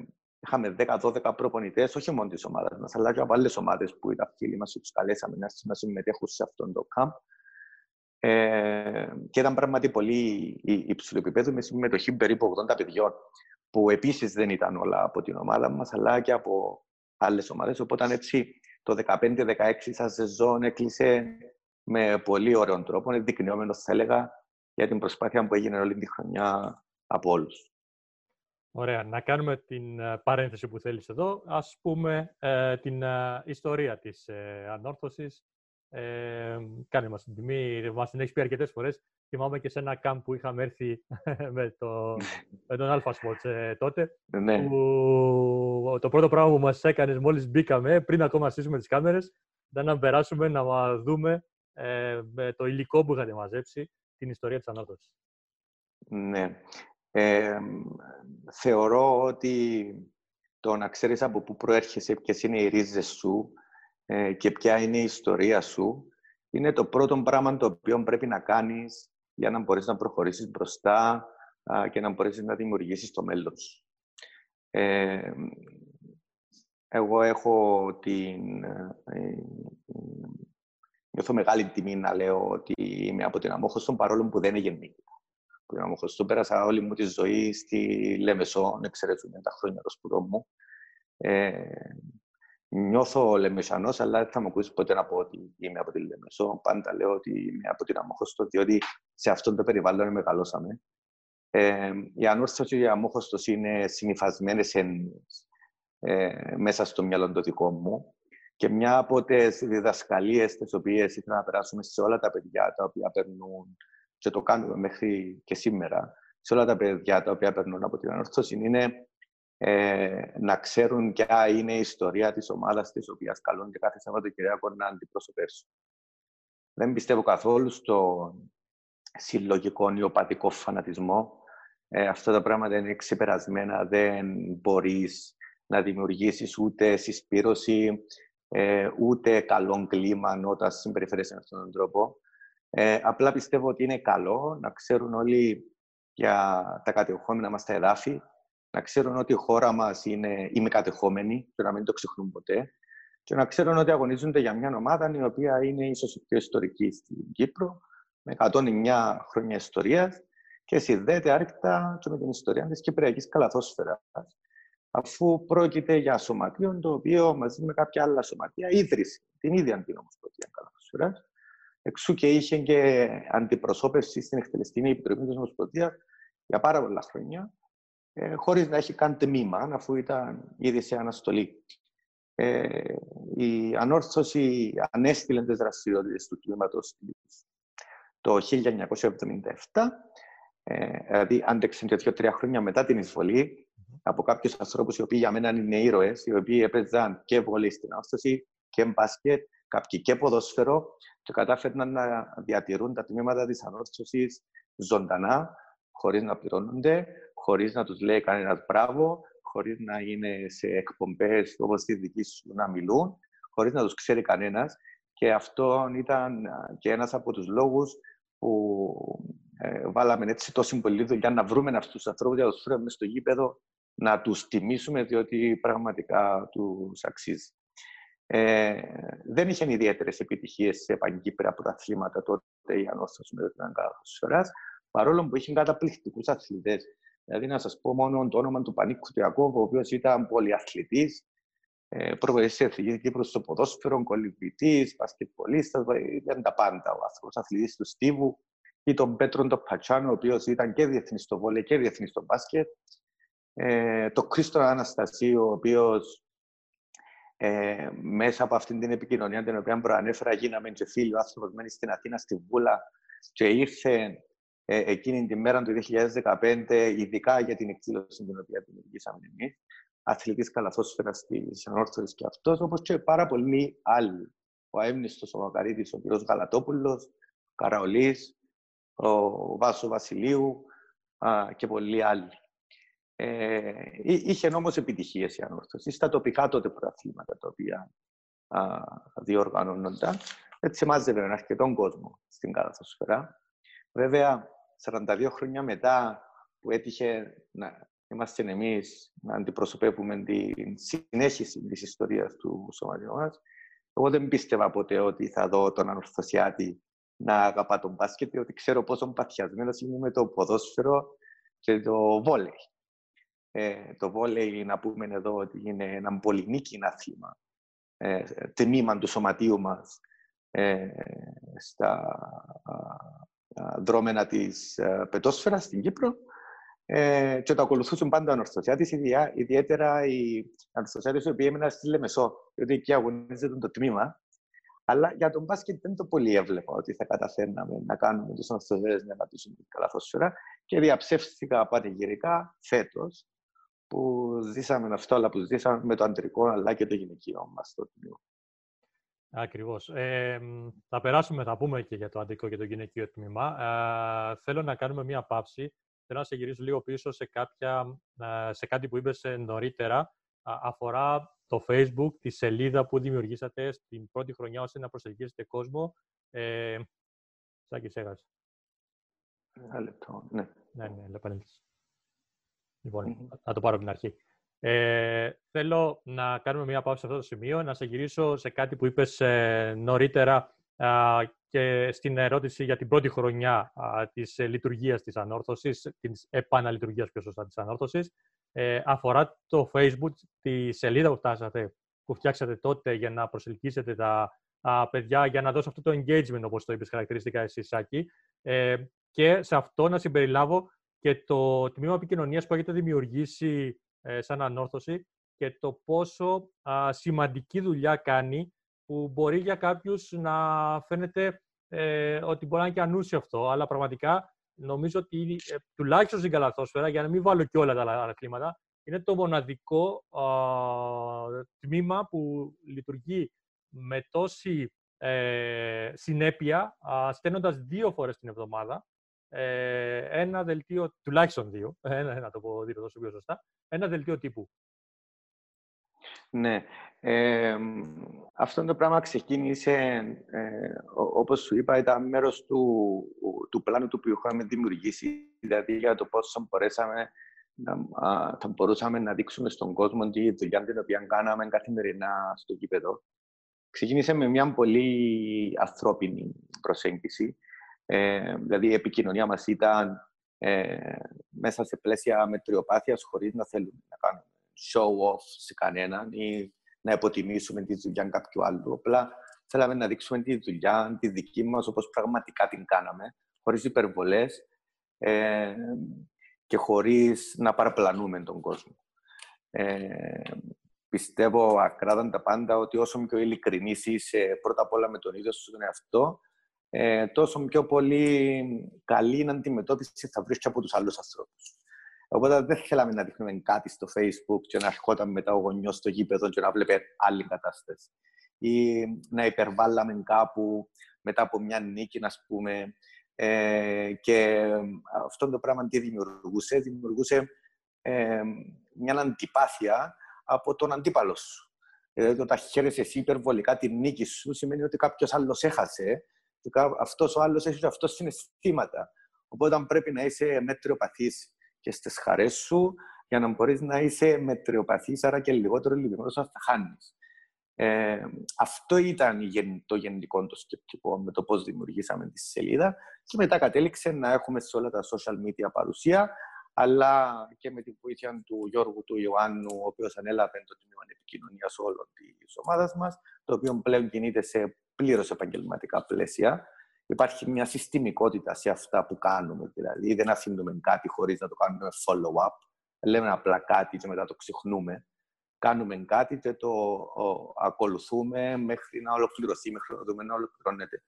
είχαμε 10-12 προπονητές, όχι μόνο της ομάδας μας, αλλά και από άλλες ομάδες που ήταν φίλοι μας και τους καλέσαμε να συμμετέχουν σε αυτόν το ΚΑΜΠ. Ε, και ήταν πράγματι πολύ υψηλό επίπεδο με συμμετοχή περίπου 80 παιδιών που επίσης δεν ήταν όλα από την ομάδα μας, αλλά και από άλλες ομάδες. Οπότε έτσι το 15-16 σαν σεζόν έκλεισε με πολύ ωραίο τρόπο, ενδεικνυόμενο θα έλεγα, για την προσπάθεια που έγινε όλη τη χρονιά από όλους. Ωραία. Να κάνουμε την ε, παρένθεση που θέλεις εδώ. Ας πούμε ε, την ε, ιστορία της ε, ανόρθωσης. Ε, κάνε μας την τιμή, μας την έχεις πει αρκετές φορές. Θυμάμαι και σε ένα camp που είχαμε έρθει με, το, με τον Alpha Sports τότε. Ναι. Που, το πρώτο πράγμα που μας έκανες μόλις μπήκαμε, πριν ακόμα στήσουμε τις κάμερες, ήταν να περάσουμε να δούμε με το υλικό που είχατε μαζέψει την ιστορία της ανόρθωσης. Ναι. Ε, θεωρώ ότι το να ξέρεις από πού προέρχεσαι, ποιες είναι οι ρίζες σου ε, και ποια είναι η ιστορία σου, είναι το πρώτο πράγμα το οποίο πρέπει να κάνεις για να μπορείς να προχωρήσεις μπροστά και να μπορέσεις να δημιουργήσεις το μέλλον σου. Ε, εγώ έχω την... Ε, νιώθω μεγάλη τιμή να λέω ότι είμαι από την Αμόχωστον παρόλο που δεν είναι γεννήτη που είμαι το Πέρασα όλη μου τη ζωή στη Λέμεσο, εξαιρετούν τα χρόνια των σπουδών μου. Ε, νιώθω Λεμεσανό, αλλά δεν θα μου ακούσεις ποτέ να πω ότι είμαι από τη Λέμεσο. Πάντα λέω ότι είμαι από την Αμόχωστο, διότι σε αυτό το περιβάλλον μεγαλώσαμε. Ε, η ανόρθωση και η αμόχωστος είναι συνυφασμένες ε, μέσα στο μυαλό το δικό μου. Και μια από τις διδασκαλίες τις οποίες ήθελα να περάσουμε σε όλα τα παιδιά τα οποία περνούν και το κάνουμε μέχρι και σήμερα, σε όλα τα παιδιά τα οποία περνούν από την ανόρθωση, είναι ε, να ξέρουν ποια είναι η ιστορία της ομάδας της οποίας καλούνται κάθε Σαββατοκυριακό να αντιπροσωπεύσουν. Δεν πιστεύω καθόλου στο συλλογικό νιωπατικό φανατισμό. Ε, αυτά τα πράγματα είναι ξεπερασμένα. Δεν μπορείς να δημιουργήσεις ούτε συσπήρωση, ε, ούτε καλό κλίμα όταν συμπεριφέρεσαι με αυτόν τον τρόπο. Ε, απλά πιστεύω ότι είναι καλό να ξέρουν όλοι για τα κατεχόμενα μας τα εδάφη, να ξέρουν ότι η χώρα μας είναι ημικατεχόμενη και να μην το ξεχνούν ποτέ και να ξέρουν ότι αγωνίζονται για μια ομάδα η οποία είναι ίσως η πιο ιστορική στην Κύπρο, με 109 χρόνια ιστορίας και συνδέεται άρρηκτα και με την ιστορία της Κυπριακής Καλαθόσφαιρας αφού πρόκειται για σωματείο το οποίο μαζί με κάποια άλλα σωματεία ίδρυσε την ίδια την Ομοσπονδία Καλαθόσφαιρας Εξού και είχε και αντιπροσώπευση στην εκτελεστική επιτροπή της Ομοσπονδίας για πάρα πολλά χρόνια, ε, χωρίς να έχει καν τμήμα, αφού ήταν ήδη σε αναστολή. Ε, η ανόρθωση ανέστηλε τις δραστηριότητες του κλίματο το 1977, ε, δηλαδή άντεξε και δύο-τρία χρόνια μετά την εισβολή από κάποιους ανθρώπους οι οποίοι για μένα είναι ήρωες, οι οποίοι έπαιζαν και βολή στην ανόρθωση και μπάσκετ, κάποιοι και ποδόσφαιρο, και κατάφεραν να διατηρούν τα τμήματα της ανόρθωσης ζωντανά, χωρίς να πληρώνονται, χωρίς να τους λέει κανένας μπράβο, χωρίς να είναι σε εκπομπές όπως τη δική σου να μιλούν, χωρίς να τους ξέρει κανένας. Και αυτό ήταν και ένας από τους λόγους που ε, βάλαμε έτσι τόσο πολύ δουλειά να βρούμε αυτούς τους ανθρώπους για να τους φέρουμε στο γήπεδο, να τους τιμήσουμε, διότι πραγματικά τους αξίζει. Ε, δεν είχε ιδιαίτερες επιτυχίες σε πανκύπρα πρωταθλήματα τότε η ανώσταση με την Αγκάθοσφαιρα, παρόλο που είχε καταπληκτικούς αθλητές. Δηλαδή, να σας πω μόνο το όνομα του Πανίκου Τιακόβου, ο οποίος ήταν πολυαθλητής, ε, προβεσία εθνική Κύπρου στο ποδόσφαιρο, κολυμπητή, πασκετπολίστα, ήταν τα πάντα. Ο άνθρωπο αθλητής του Στίβου, ή τον Πέτρον τον Πατσάνο, ο οποίος ήταν και διεθνής στο βόλε και διεθνής στο μπάσκετ. Ε, το Κρίστο Αναστασίου, ο οποίος ε, μέσα από αυτή την επικοινωνία την οποία προανέφερα, γίναμε και φίλοι. Ο άνθρωπος μένει στην Αθήνα, στη Βούλα, και ήρθε ε, εκείνη τη μέρα του 2015, ειδικά για την εκδήλωση την οποία δημιουργήσαμε εμείς. Αθλητής καλαθόσφαιρας της Ανόρθωσης και αυτός, όπως και πάρα πολλοί άλλοι. Ο έμνηστο ο Μακαρίτης, ο κ. Γαλατόπουλος, ο Καραολής, ο Βάσο Βασιλείου α, και πολλοί άλλοι. Ε, είχε όμω επιτυχίες η ανόρθωση στα τοπικά τότε πρωταθλήματα τα οποία α, διοργανώνονταν. Έτσι μάζευε ένα αρκετό κόσμο στην καλαθοσφαιρά. Βέβαια, 42 χρόνια μετά που έτυχε να είμαστε εμείς να αντιπροσωπεύουμε την συνέχιση της ιστορίας του σωματιού μας, εγώ δεν πίστευα ποτέ ότι θα δω τον ανορθωσιάτη να αγαπά τον μπάσκετ, διότι ξέρω πόσο παθιασμένος είμαι με το ποδόσφαιρο και το βόλεϊ. Ε, το βόλεϊ, να πούμε εδώ ότι είναι ένα πολυνίκη άθλημα, ε, τμήμα του σωματείου μας, ε, στα α, α, δρόμενα της ε, πετόσφαιρας στην Κύπρο ε, και το ακολουθούσαν πάντα ανορθωσιάτες, ιδιά, ιδιαίτερα οι ανορθωσιάτες οι οποίοι έμειναν στη Λεμεσό, διότι εκεί αγωνίζεται το τμήμα. Αλλά για τον μπάσκετ δεν το πολύ έβλεπα ότι θα καταφέρναμε να κάνουμε τους ανορθωσιάτες να πατήσουν την καλαθόσφαιρα και διαψεύστηκα πανηγυρικά φέτος που ζήσαμε αυτό, αλλά που ζήσαμε με το αντρικό αλλά και το γυναικείο μας στο τμήμα. Ακριβώς. Ε, θα περάσουμε, θα πούμε και για το αντρικό και το γυναικείο τμήμα. Ε, θέλω να κάνουμε μία παύση. Θέλω να σε γυρίσω λίγο πίσω σε, κάποια, ε, σε κάτι που είπες ε, νωρίτερα. αφορά το Facebook, τη σελίδα που δημιουργήσατε στην πρώτη χρονιά ώστε να προσελκύσετε κόσμο. Ε, Σάκης, έγραψε. Ένα λεπτό, ναι. Ναι, ναι, επανέλθεις. Λοιπόν, θα το πάρω από την αρχή. Ε, θέλω να κάνουμε μια παύση σε αυτό το σημείο, να σε γυρίσω σε κάτι που είπες ε, νωρίτερα α, και στην ερώτηση για την πρώτη χρονιά α, της ε, λειτουργίας της ανόρθωσης, της επαναλειτουργίας πιο σωστά της ανόρθωσης. Ε, αφορά το Facebook, τη σελίδα που φτάσατε, που φτιάξατε τότε για να προσελκύσετε τα α, παιδιά, για να δώσω αυτό το engagement, όπως το είπες χαρακτηριστικά εσύ, Σάκη. Ε, και σε αυτό να συμπεριλάβω και το τμήμα επικοινωνίας που έχετε δημιουργήσει ε, σαν ανόρθωση και το πόσο α, σημαντική δουλειά κάνει που μπορεί για κάποιους να φαίνεται ε, ότι μπορεί να είναι και ανούσιο αυτό, αλλά πραγματικά νομίζω ότι ε, τουλάχιστον στην καλαθόσφαιρα, για να μην βάλω και όλα τα άλλα κλίματα, είναι το μοναδικό α, τμήμα που λειτουργεί με τόση ε, συνέπεια, α, στέλνοντας δύο φορές την εβδομάδα, ε, ένα δελτίο, τουλάχιστον δύο, ένα, να το πω δύο τόσο πιο σωστά, ένα δελτίο τύπου. Ναι. Ε, αυτό το πράγμα ξεκίνησε, ε, όπως σου είπα, ήταν μέρος του, του πλάνου του που είχαμε δημιουργήσει, δηλαδή για το πώς μπορέσαμε να, α, θα μπορούσαμε να δείξουμε στον κόσμο τη δουλειά την οποία κάναμε καθημερινά στο κήπεδο. Ξεκίνησε με μια πολύ ανθρώπινη προσέγγιση. Ε, δηλαδή, η επικοινωνία μας ήταν ε, μέσα σε πλαίσια μετριοπάθειας, χωρίς να θέλουμε να κάνουμε show-off σε κανέναν ή να υποτιμήσουμε τη δουλειά κάποιου άλλου. Απλά θέλαμε να δείξουμε τη δουλειά, τη δική μας, όπως πραγματικά την κάναμε, χωρίς υπερβολές ε, και χωρίς να παραπλανούμε τον κόσμο. Ε, πιστεύω ακράδαντα πάντα ότι όσο πιο ειλικρινής είσαι πρώτα απ' όλα με τον ίδιο σου τον εαυτό, ε, τόσο πιο πολύ καλή αντιμετώπιση θα βρεις και από τους άλλους ανθρώπους. Οπότε δεν θέλαμε να δείχνουμε κάτι στο Facebook και να ερχόταν μετά ο γονιός στο γήπεδο και να βλέπει άλλη κατάσταση. Ή να υπερβάλλαμε κάπου μετά από μια νίκη, να πούμε. Ε, και αυτό το πράγμα τι δημιουργούσε; Δημιουργούσε ε, μια αντιπάθεια από τον αντίπαλο σου. Δηλαδή, όταν χαίρεσαι εσύ υπερβολικά τη νίκη σου, σημαίνει ότι κάποιος άλλος έχασε αυτός ο άλλος έχει αυτό συναισθήματα. Οπότε πρέπει να είσαι μετριοπαθής και στις χαρές σου, για να μπορείς να είσαι μετριοπαθής, άρα και λιγότερο λυπημένο όταν θα χάνεις. Ε, αυτό ήταν το γενικό το σκεπτικό με το πώς δημιουργήσαμε τη σελίδα και μετά κατέληξε να έχουμε σε όλα τα social media παρουσία αλλά και με τη βοήθεια του Γιώργου του Ιωάννου, ο οποίος ανέλαβε το τμήμα επικοινωνίας όλων της ομάδας μας, το οποίο πλέον κινείται σε πλήρως επαγγελματικά πλαίσια. Υπάρχει μια συστημικότητα σε αυτά που κάνουμε. Δηλαδή, δεν αφήνουμε κάτι χωρίς να το κάνουμε follow-up. Λέμε απλά κάτι και μετά το ξεχνούμε. Κάνουμε κάτι και το ο, ακολουθούμε μέχρι να ολοκληρωθεί, μέχρι να δούμε να ολοκληρώνεται.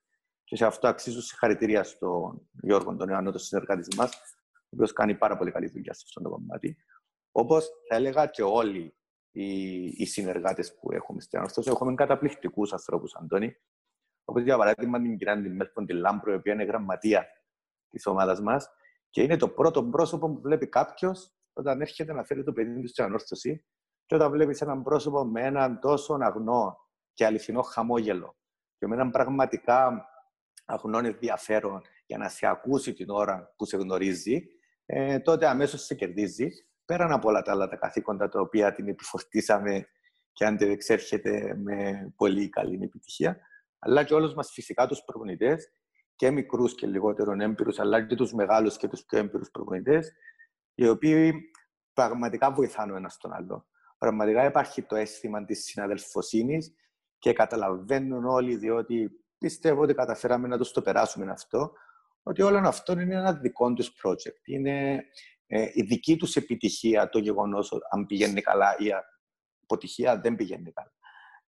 Και σε αυτό αξίζω συγχαρητήρια στον Γιώργο τον Ιωάννο, τον συνεργάτη μας, ο οποίος κάνει πάρα πολύ καλή δουλειά σε αυτό το κομμάτι. Όπως θα έλεγα και όλοι οι, οι συνεργάτες που έχουμε στην Αναστασία, έχουμε καταπληκτικούς ανθρώπους, Αντώνη, Όπως για παράδειγμα την κυρία την Μέλφον την Λάμπρο, η οποία είναι γραμματεία της ομάδας μας και είναι το πρώτο πρόσωπο που βλέπει κάποιος όταν έρχεται να φέρει το παιδί του στην ανόρθωση και όταν βλέπει έναν πρόσωπο με έναν τόσο αγνό και αληθινό χαμόγελο και με έναν πραγματικά αγνό ενδιαφέρον για να σε ακούσει την ώρα που σε γνωρίζει, ε, τότε αμέσως σε κερδίζει. Πέραν από όλα τα άλλα τα καθήκοντα τα οποία την επιφορτήσαμε και αν δεν εξέρχεται με πολύ καλή επιτυχία αλλά και όλους μας φυσικά τους προπονητές, και μικρούς και λιγότερο έμπειρους, αλλά και τους μεγάλους και τους πιο έμπειρους προπονητές, οι οποίοι πραγματικά βοηθάνε ο ένας τον άλλο. Πραγματικά υπάρχει το αίσθημα της συναδελφοσύνης και καταλαβαίνουν όλοι, διότι πιστεύω ότι καταφέραμε να τους το περάσουμε αυτό, ότι όλο αυτό είναι ένα δικό τους project. Είναι ε, η δική τους επιτυχία το γεγονός αν πηγαίνει καλά ή αποτυχία δεν πηγαίνει καλά.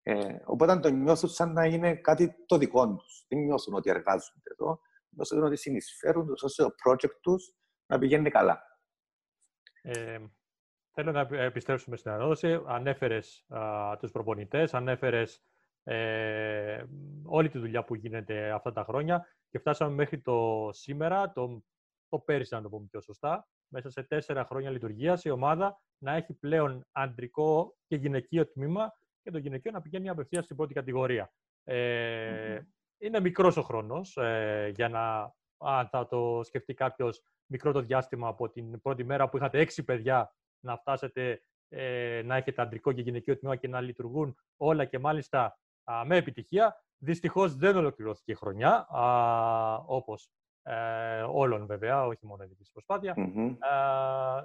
Ε, οπότε το νιώθουν σαν να είναι κάτι το δικό τους. Δεν νιώθουν ότι εργάζονται εδώ. Νιώθουν ότι συνεισφέρουν ώστε το project τους να πηγαίνει καλά. Ε, θέλω να επιστρέψουμε στην ανάδοση. Ανέφερες τους προπονητές, ανέφερες ε, όλη τη δουλειά που γίνεται αυτά τα χρόνια και φτάσαμε μέχρι το σήμερα, το, το πέρυσι, να το πούμε πιο σωστά, μέσα σε τέσσερα χρόνια λειτουργίας η ομάδα να έχει πλέον αντρικό και γυναικείο τμήμα και το γυναικείο να πηγαίνει απευθείας στην πρώτη κατηγορία. Ε, Είναι μικρός ο χρόνος ε, για να, αν θα το σκεφτεί κάποιος μικρό το διάστημα από την πρώτη μέρα που είχατε έξι παιδιά να φτάσετε ε, να έχετε αντρικό και γυναικείο τμήμα και να λειτουργούν όλα και μάλιστα με επιτυχία. Δυστυχώς δεν ολοκληρώθηκε η χρονιά, α, όπως ε, όλων βέβαια, όχι μόνο η δική προσπάθεια. Mm-hmm.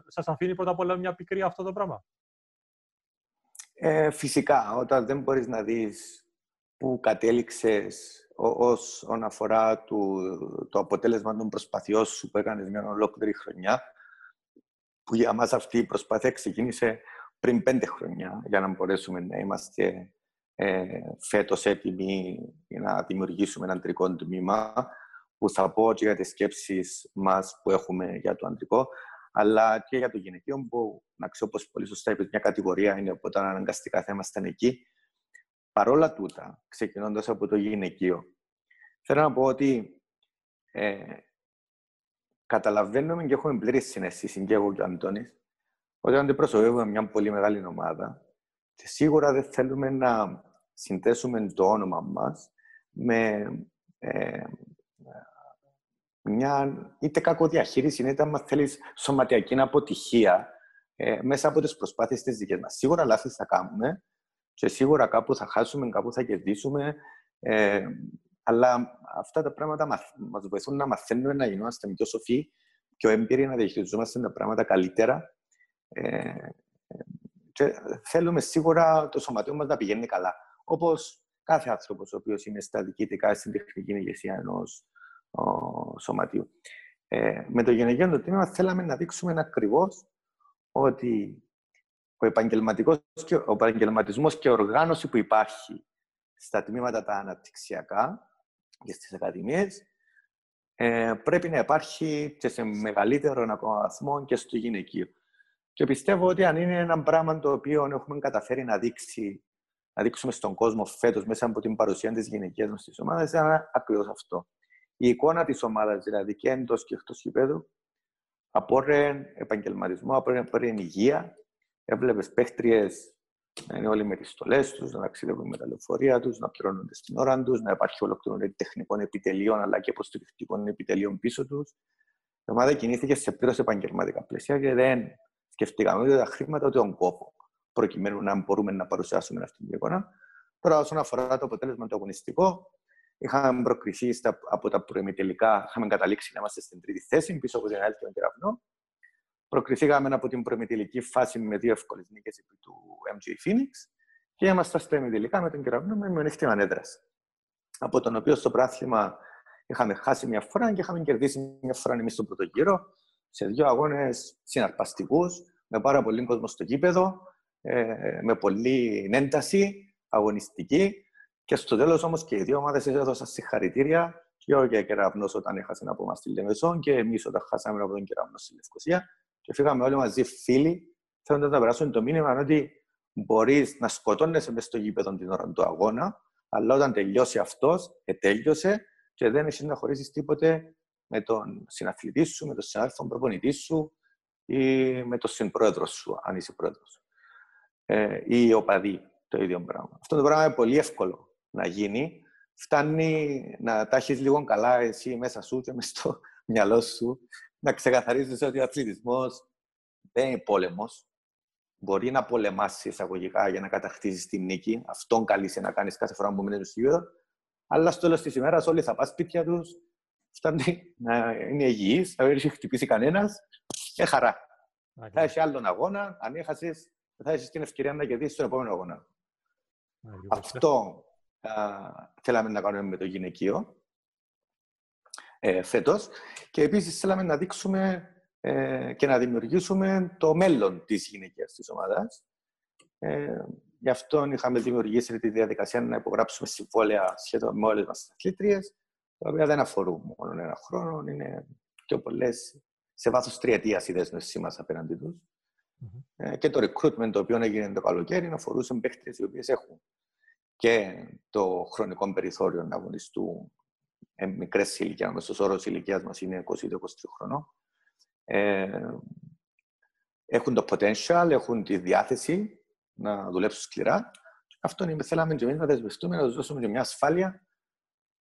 σας αφήνει πρώτα απ' όλα μια πικρή αυτό το πράγμα; Ε, φυσικά, όταν δεν μπορείς να δεις που κατέληξες όσον αφορά του, το αποτέλεσμα των προσπαθειών σου που έκανες μια ολόκληρη χρονιά, που για μας αυτή η προσπάθεια ξεκίνησε πριν πέντε χρόνια, για να μπορέσουμε να είμαστε ε, φέτος έτοιμοι για να δημιουργήσουμε ένα αντρικό τμήμα, που θα πω και για τις σκέψεις μας που έχουμε για το αντρικό, αλλά και για το γυναικείο που, να ξέρω πως πολύ σωστά είπες, μια κατηγορία είναι οπότε αναγκαστικά θα ήμασταν εκεί. Παρόλα τούτα, ξεκινώντας από το γυναικείο, θέλω να πω ότι ε, καταλαβαίνουμε και έχουμε πλήρη συναίσθηση και εγώ και ο Αντώνης, ότι αντιπροσωπεύουμε μια πολύ μεγάλη ομάδα και σίγουρα δεν θέλουμε να συνδέσουμε το όνομα μας με ε, μια είτε κακοδιαχείριση, είτε αν θέλεις σωματιακή αποτυχία ε, μέσα από τις προσπάθειες της δική μας. Σίγουρα λάθη θα κάνουμε και σίγουρα κάπου θα χάσουμε, κάπου θα κερδίσουμε. Ε, αλλά αυτά τα πράγματα μας βοηθούν να μαθαίνουμε να γινόμαστε πιο σοφοί, πιο έμπειροι, να διαχειριζόμαστε τα πράγματα καλύτερα. Ε, και θέλουμε σίγουρα το σωματείο μας να πηγαίνει καλά. Όπως κάθε άνθρωπος ο οποίος είναι στα διοικητικά, στην τεχνική ηγεσία ενός σωματείου. Ε, με το γυναικείο το τμήμα θέλαμε να δείξουμε ακριβώς ότι ο, επαγγελματικός και, ο επαγγελματισμός και οργάνωση που υπάρχει στα τμήματα τα αναπτυξιακά και στις ακαδημίες ε, πρέπει να υπάρχει και σε μεγαλύτερο ακόμα βαθμό και στο γυναικείο. Και πιστεύω ότι αν είναι ένα πράγμα το οποίο έχουμε καταφέρει να, δείξει, να δείξουμε στον κόσμο φέτος μέσα από την παρουσία της γυναικείας μας τη ομάδα, είναι ακριβώς αυτό η εικόνα της ομάδας, δηλαδή και εντός και εκτός γηπέδου, απόρρε επαγγελματισμό, απόρρε υγεία. Έβλεπες παίχτριες να είναι όλοι με τις στολές τους, να ταξιδεύουν με τα λεωφορεία τους, να πληρώνονται στην ώρα τους, να υπάρχει ολοκληρωμένη τεχνικών επιτελείων αλλά και υποστηρικτικών επιτελείων πίσω τους. Η ομάδα κινήθηκε σε πλήρως επαγγελματικά πλαίσια και δεν σκεφτήκαμε ούτε τα χρήματα ούτε τον κόπο προκειμένου να μπορούμε να παρουσιάσουμε αυτή την εικόνα. Τώρα, όσον αφορά το αποτέλεσμα το αγωνιστικό, Είχαμε προκριθεί στα, από τα προημιτελικά, είχαμε καταλήξει να είμαστε στην τρίτη θέση, πίσω από την ΑΕΛ και τον Κεραυνό. Προκριθήκαμε από την προημιτελική φάση με δύο εύκολες νίκες επί του MJ Phoenix και ήμασταν στα ημιτελικά με τον Κεραυνό με μειονέκτημα έδρα. Από τον οποίο στο πράθλημα είχαμε χάσει μια φορά και είχαμε κερδίσει μια φορά εμείς στον πρώτο γύρο σε δύο αγώνες συναρπαστικούς, με πάρα πολύ κόσμο στο γήπεδο, ε, με πολλή ένταση αγωνιστική και στο τέλος όμως και οι δύο ομάδες έδωσαν συγχαρητήρια και ο Κεραυνός όταν έχασε από εμά τη Λεμεσόν και εμείς όταν χάσαμε από τον Κεραυνό στη Λευκοσία. Και φύγαμε όλοι μαζί φίλοι, θέλοντας να περάσουν το μήνυμα ότι μπορείς να σκοτώνεσαι μες στο γήπεδο την ώρα του αγώνα, αλλά όταν τελειώσει αυτός, ετέλειωσε και δεν έχει να χωρίσει τίποτε με τον συναθλητή σου, με τον συνάδελφο προπονητή σου ή με τον συμπρόεδρο σου, αν είσαι πρόεδρος. Ε, ή οπαδοί το ίδιο πράγμα. Αυτό το πράγμα είναι πολύ εύκολο να γίνει, φτάνει να τα έχεις λίγο καλά εσύ μέσα σου και μέσα στο μυαλό σου, να ξεκαθαρίζεις ότι ο αθλητισμός δεν είναι πόλεμος. Μπορεί να πολεμάσει εισαγωγικά για να κατακτήσεις την νίκη. Αυτόν καλείσαι να κάνεις κάθε φορά που μείνεις στο γήπεδο. Αλλά στο τέλος της ημέρας όλοι θα πας σπίτια τους, φτάνει να είναι υγιεί, να μην έχει χτυπήσει κανένας. Και χαρά. Θα έχει άλλον αγώνα. Αν έχασες, θα έχεις την ευκαιρία να κερδίσεις τον επόμενο αγώνα. Αυτό α, θέλαμε να κάνουμε με το γυναικείο ε, φέτος. Και επίσης θέλαμε να δείξουμε ε, και να δημιουργήσουμε το μέλλον της γυναικείας της ομάδας. Ε, γι' αυτό είχαμε δημιουργήσει τη διαδικασία να υπογράψουμε συμβόλαια σχεδόν με όλες μας τις αθλήτριες, τα οποία δεν αφορούν μόνο ένα χρόνο, είναι πιο πολλές σε βάθος τριετίας η δέσμευσή μας απέναντι τους. Ε, και το recruitment το οποίο έγινε το καλοκαίρι αφορούσε παίχτες οι οποίες έχουν και το χρονικό περιθώριο να αγωνιστούν ε, μικρές ηλικία. Ο μέσο όρο ηλικίας μας είναι 20-23 χρονών. Ε, έχουν το potential, έχουν τη διάθεση να δουλέψουν σκληρά. Αυτό είναι, θέλαμε και εμείς να δεσμευτούμε, να τους δώσουμε και μια ασφάλεια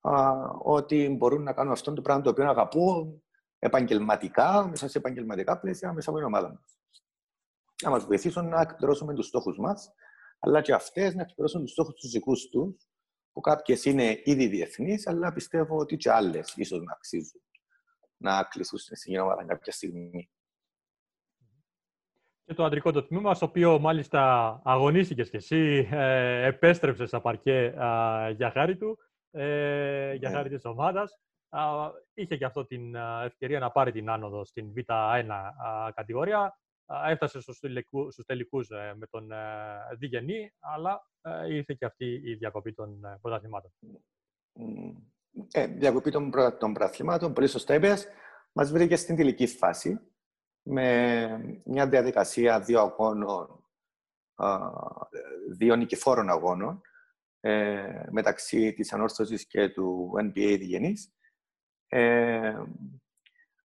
α, ότι μπορούν να κάνουν αυτό το πράγμα το οποίο αγαπούν επαγγελματικά, μέσα σε επαγγελματικά πλαίσια, μέσα από την ομάδα μας. Να μας βοηθήσουν να εκπληρώσουμε τους στόχους μας, αλλά και αυτές να εκπληρώσουν τους στόχους τους δικούς τους, που κάποιες είναι ήδη διεθνείς, αλλά πιστεύω ότι και άλλες ίσως να αξίζουν να κλειστούν στην εθνική ομάδα κάποια στιγμή. Και το αντρικό το τμήμα, στο οποίο μάλιστα αγωνίστηκες και εσύ, ε, επέστρεψες στα παρκέ ε, για χάρη του, ε, για ναι. χάρη της ομάδας. είχε και αυτό την ευκαιρία να πάρει την άνοδο στην Β1 κατηγορία. Έφτασε στους, τελικού, στους τελικούς ε, με τον ε, Διγενή, αλλά ε, ήρθε και αυτή η διακοπή των πρωταθλημάτων. Ε, διακοπή των, των πρωταθλημάτων, πολύ σωστά είπες, μας βρήκες στην τελική φάση με μια διαδικασία δύο αγώνων, δύο νικηφόρων αγώνων ε, μεταξύ της ανόρθωσης και του NBA Διγενής. Ε,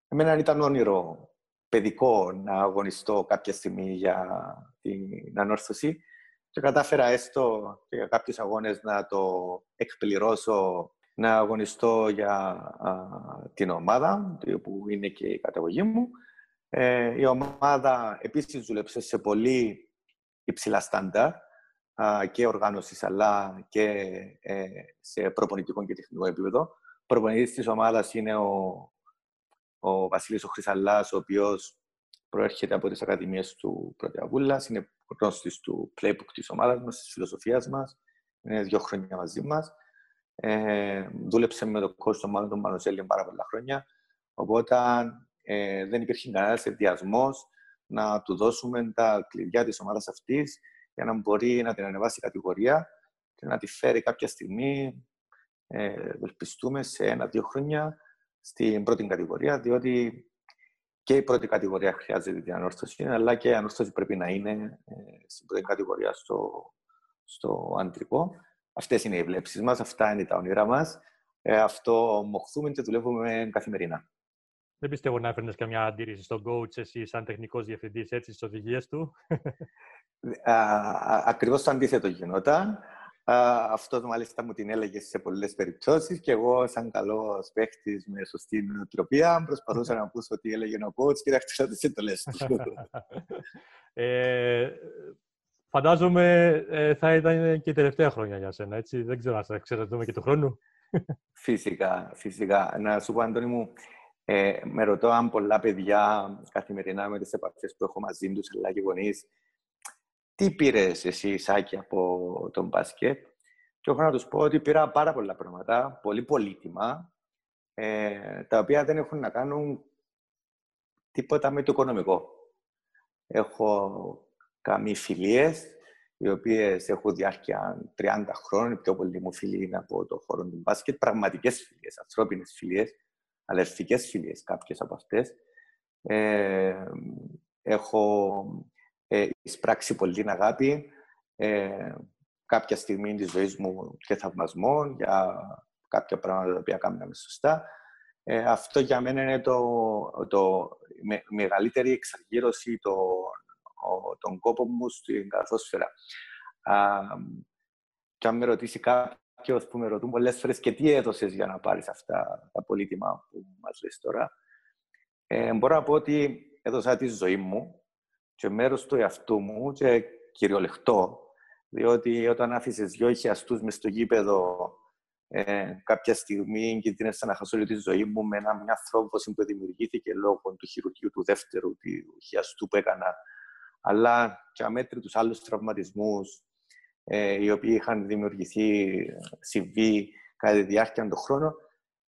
εμένα ήταν όνειρο παιδικό να αγωνιστώ κάποια στιγμή για την ανόρθωση και κατάφερα έστω και για κάποιους αγώνες να το εκπληρώσω να αγωνιστώ για α, την ομάδα, που είναι και η καταγωγή μου. Ε, η ομάδα επίσης δούλεψε σε πολύ υψηλά στάντα και οργάνωση, αλλά και ε, σε προπονητικό και τεχνικό επίπεδο. Προπονητής της ομάδας είναι ο, ο Βασίλης ο Χρυσαλάς, ο οποίος προέρχεται από τις ακαδημίες του Πρωτεαβούλας, είναι γνώστης του playbook της ομάδας μας, της φιλοσοφίας μας, είναι δύο χρόνια μαζί μας. Ε, δούλεψε με τον κόσμο των μάλλον τον Μανουζέλη πάρα πολλά χρόνια, οπότε ε, δεν υπήρχε κανένας ενδιασμός να του δώσουμε τα κλειδιά της ομάδας αυτής για να μπορεί να την ανεβάσει κατηγορία και να τη φέρει κάποια στιγμή, ε, ελπιστούμε, σε ένα-δύο χρόνια στην πρώτη κατηγορία, διότι και η πρώτη κατηγορία χρειάζεται την ανόρθωση, αλλά και η ανόρθωση πρέπει να είναι ε, στην πρώτη κατηγορία στο, στο αντρικό. Αυτές είναι οι βλέψεις μας, αυτά είναι τα όνειρά μας. Ε, αυτό μοχθούμε και δουλεύουμε καθημερινά. Δεν πιστεύω να έφερνες καμιά αντίρρηση στον coach εσύ σαν τεχνικός διευθυντής έτσι στις οδηγίες του. Ακριβώς το αντίθετο γινόταν. Αυτός μάλιστα μου την έλεγε σε πολλές περιπτώσεις και εγώ σαν καλός παίχτης με σωστή νοοτροπία προσπαθούσα να πω ότι έλεγε ο coach και να τις εντολές του. ε, φαντάζομαι ε, θα ήταν και η τελευταία χρόνια για σένα, έτσι. Δεν ξέρω αν θα εξαρτηθούμε και του χρόνου. Φυσικά, φυσικά. Να σου πω, Αντώνη μου, ε, με ρωτώ αν πολλά παιδιά καθημερινά με τις επαφές που έχω μαζί τους, αλλά και γονείς, τι πήρες εσύ, Σάκη, από τον μπάσκετ; Και έχω να τους πω ότι πήρα πάρα πολλά πράγματα, πολύ πολύτιμα, ε, τα οποία δεν έχουν να κάνουν τίποτα με το οικονομικό. Έχω κάνει φιλίες, οι οποίες έχουν διάρκεια 30 χρόνων. Οι πιο πολλοί μου φίλοι είναι από το χώρο του μπάσκετ. Πραγματικές φιλίες, ανθρώπινες φιλίες, αδερφικέ φιλίες, κάποιες από αυτές. Ε, έχω ε, εισπράξει πολύ αγάπη ε, κάποια στιγμή της ζωής μου και θαυμασμό για κάποια πράγματα τα οποία κάναμε σωστά. Ε, αυτό για μένα είναι το, το με, μεγαλύτερη εξαργύρωση των, τον κόπο μου στην καθόσφαιρα. και αν με ρωτήσει κάποιος που με ρωτούν πολλές φορές και τι έδωσες για να πάρεις αυτά τα πολύτιμα που μας λες τώρα, ε, μπορώ να πω ότι έδωσα τη ζωή μου και μέρος του εαυτού μου και κυριολεκτό, διότι όταν άφησες δυο χιαστούς μες στο γήπεδο ε, κάποια στιγμή κινδύνευσα να χάσω τη ζωή μου με ένα, μια θρόμβωση που δημιουργήθηκε λόγω του χειρουργείου του δεύτερου του χιαστού που έκανα, αλλά και αμέτρητους άλλους τραυματισμούς ε, οι οποίοι είχαν δημιουργηθεί CV κατά τη διάρκεια των χρόνων.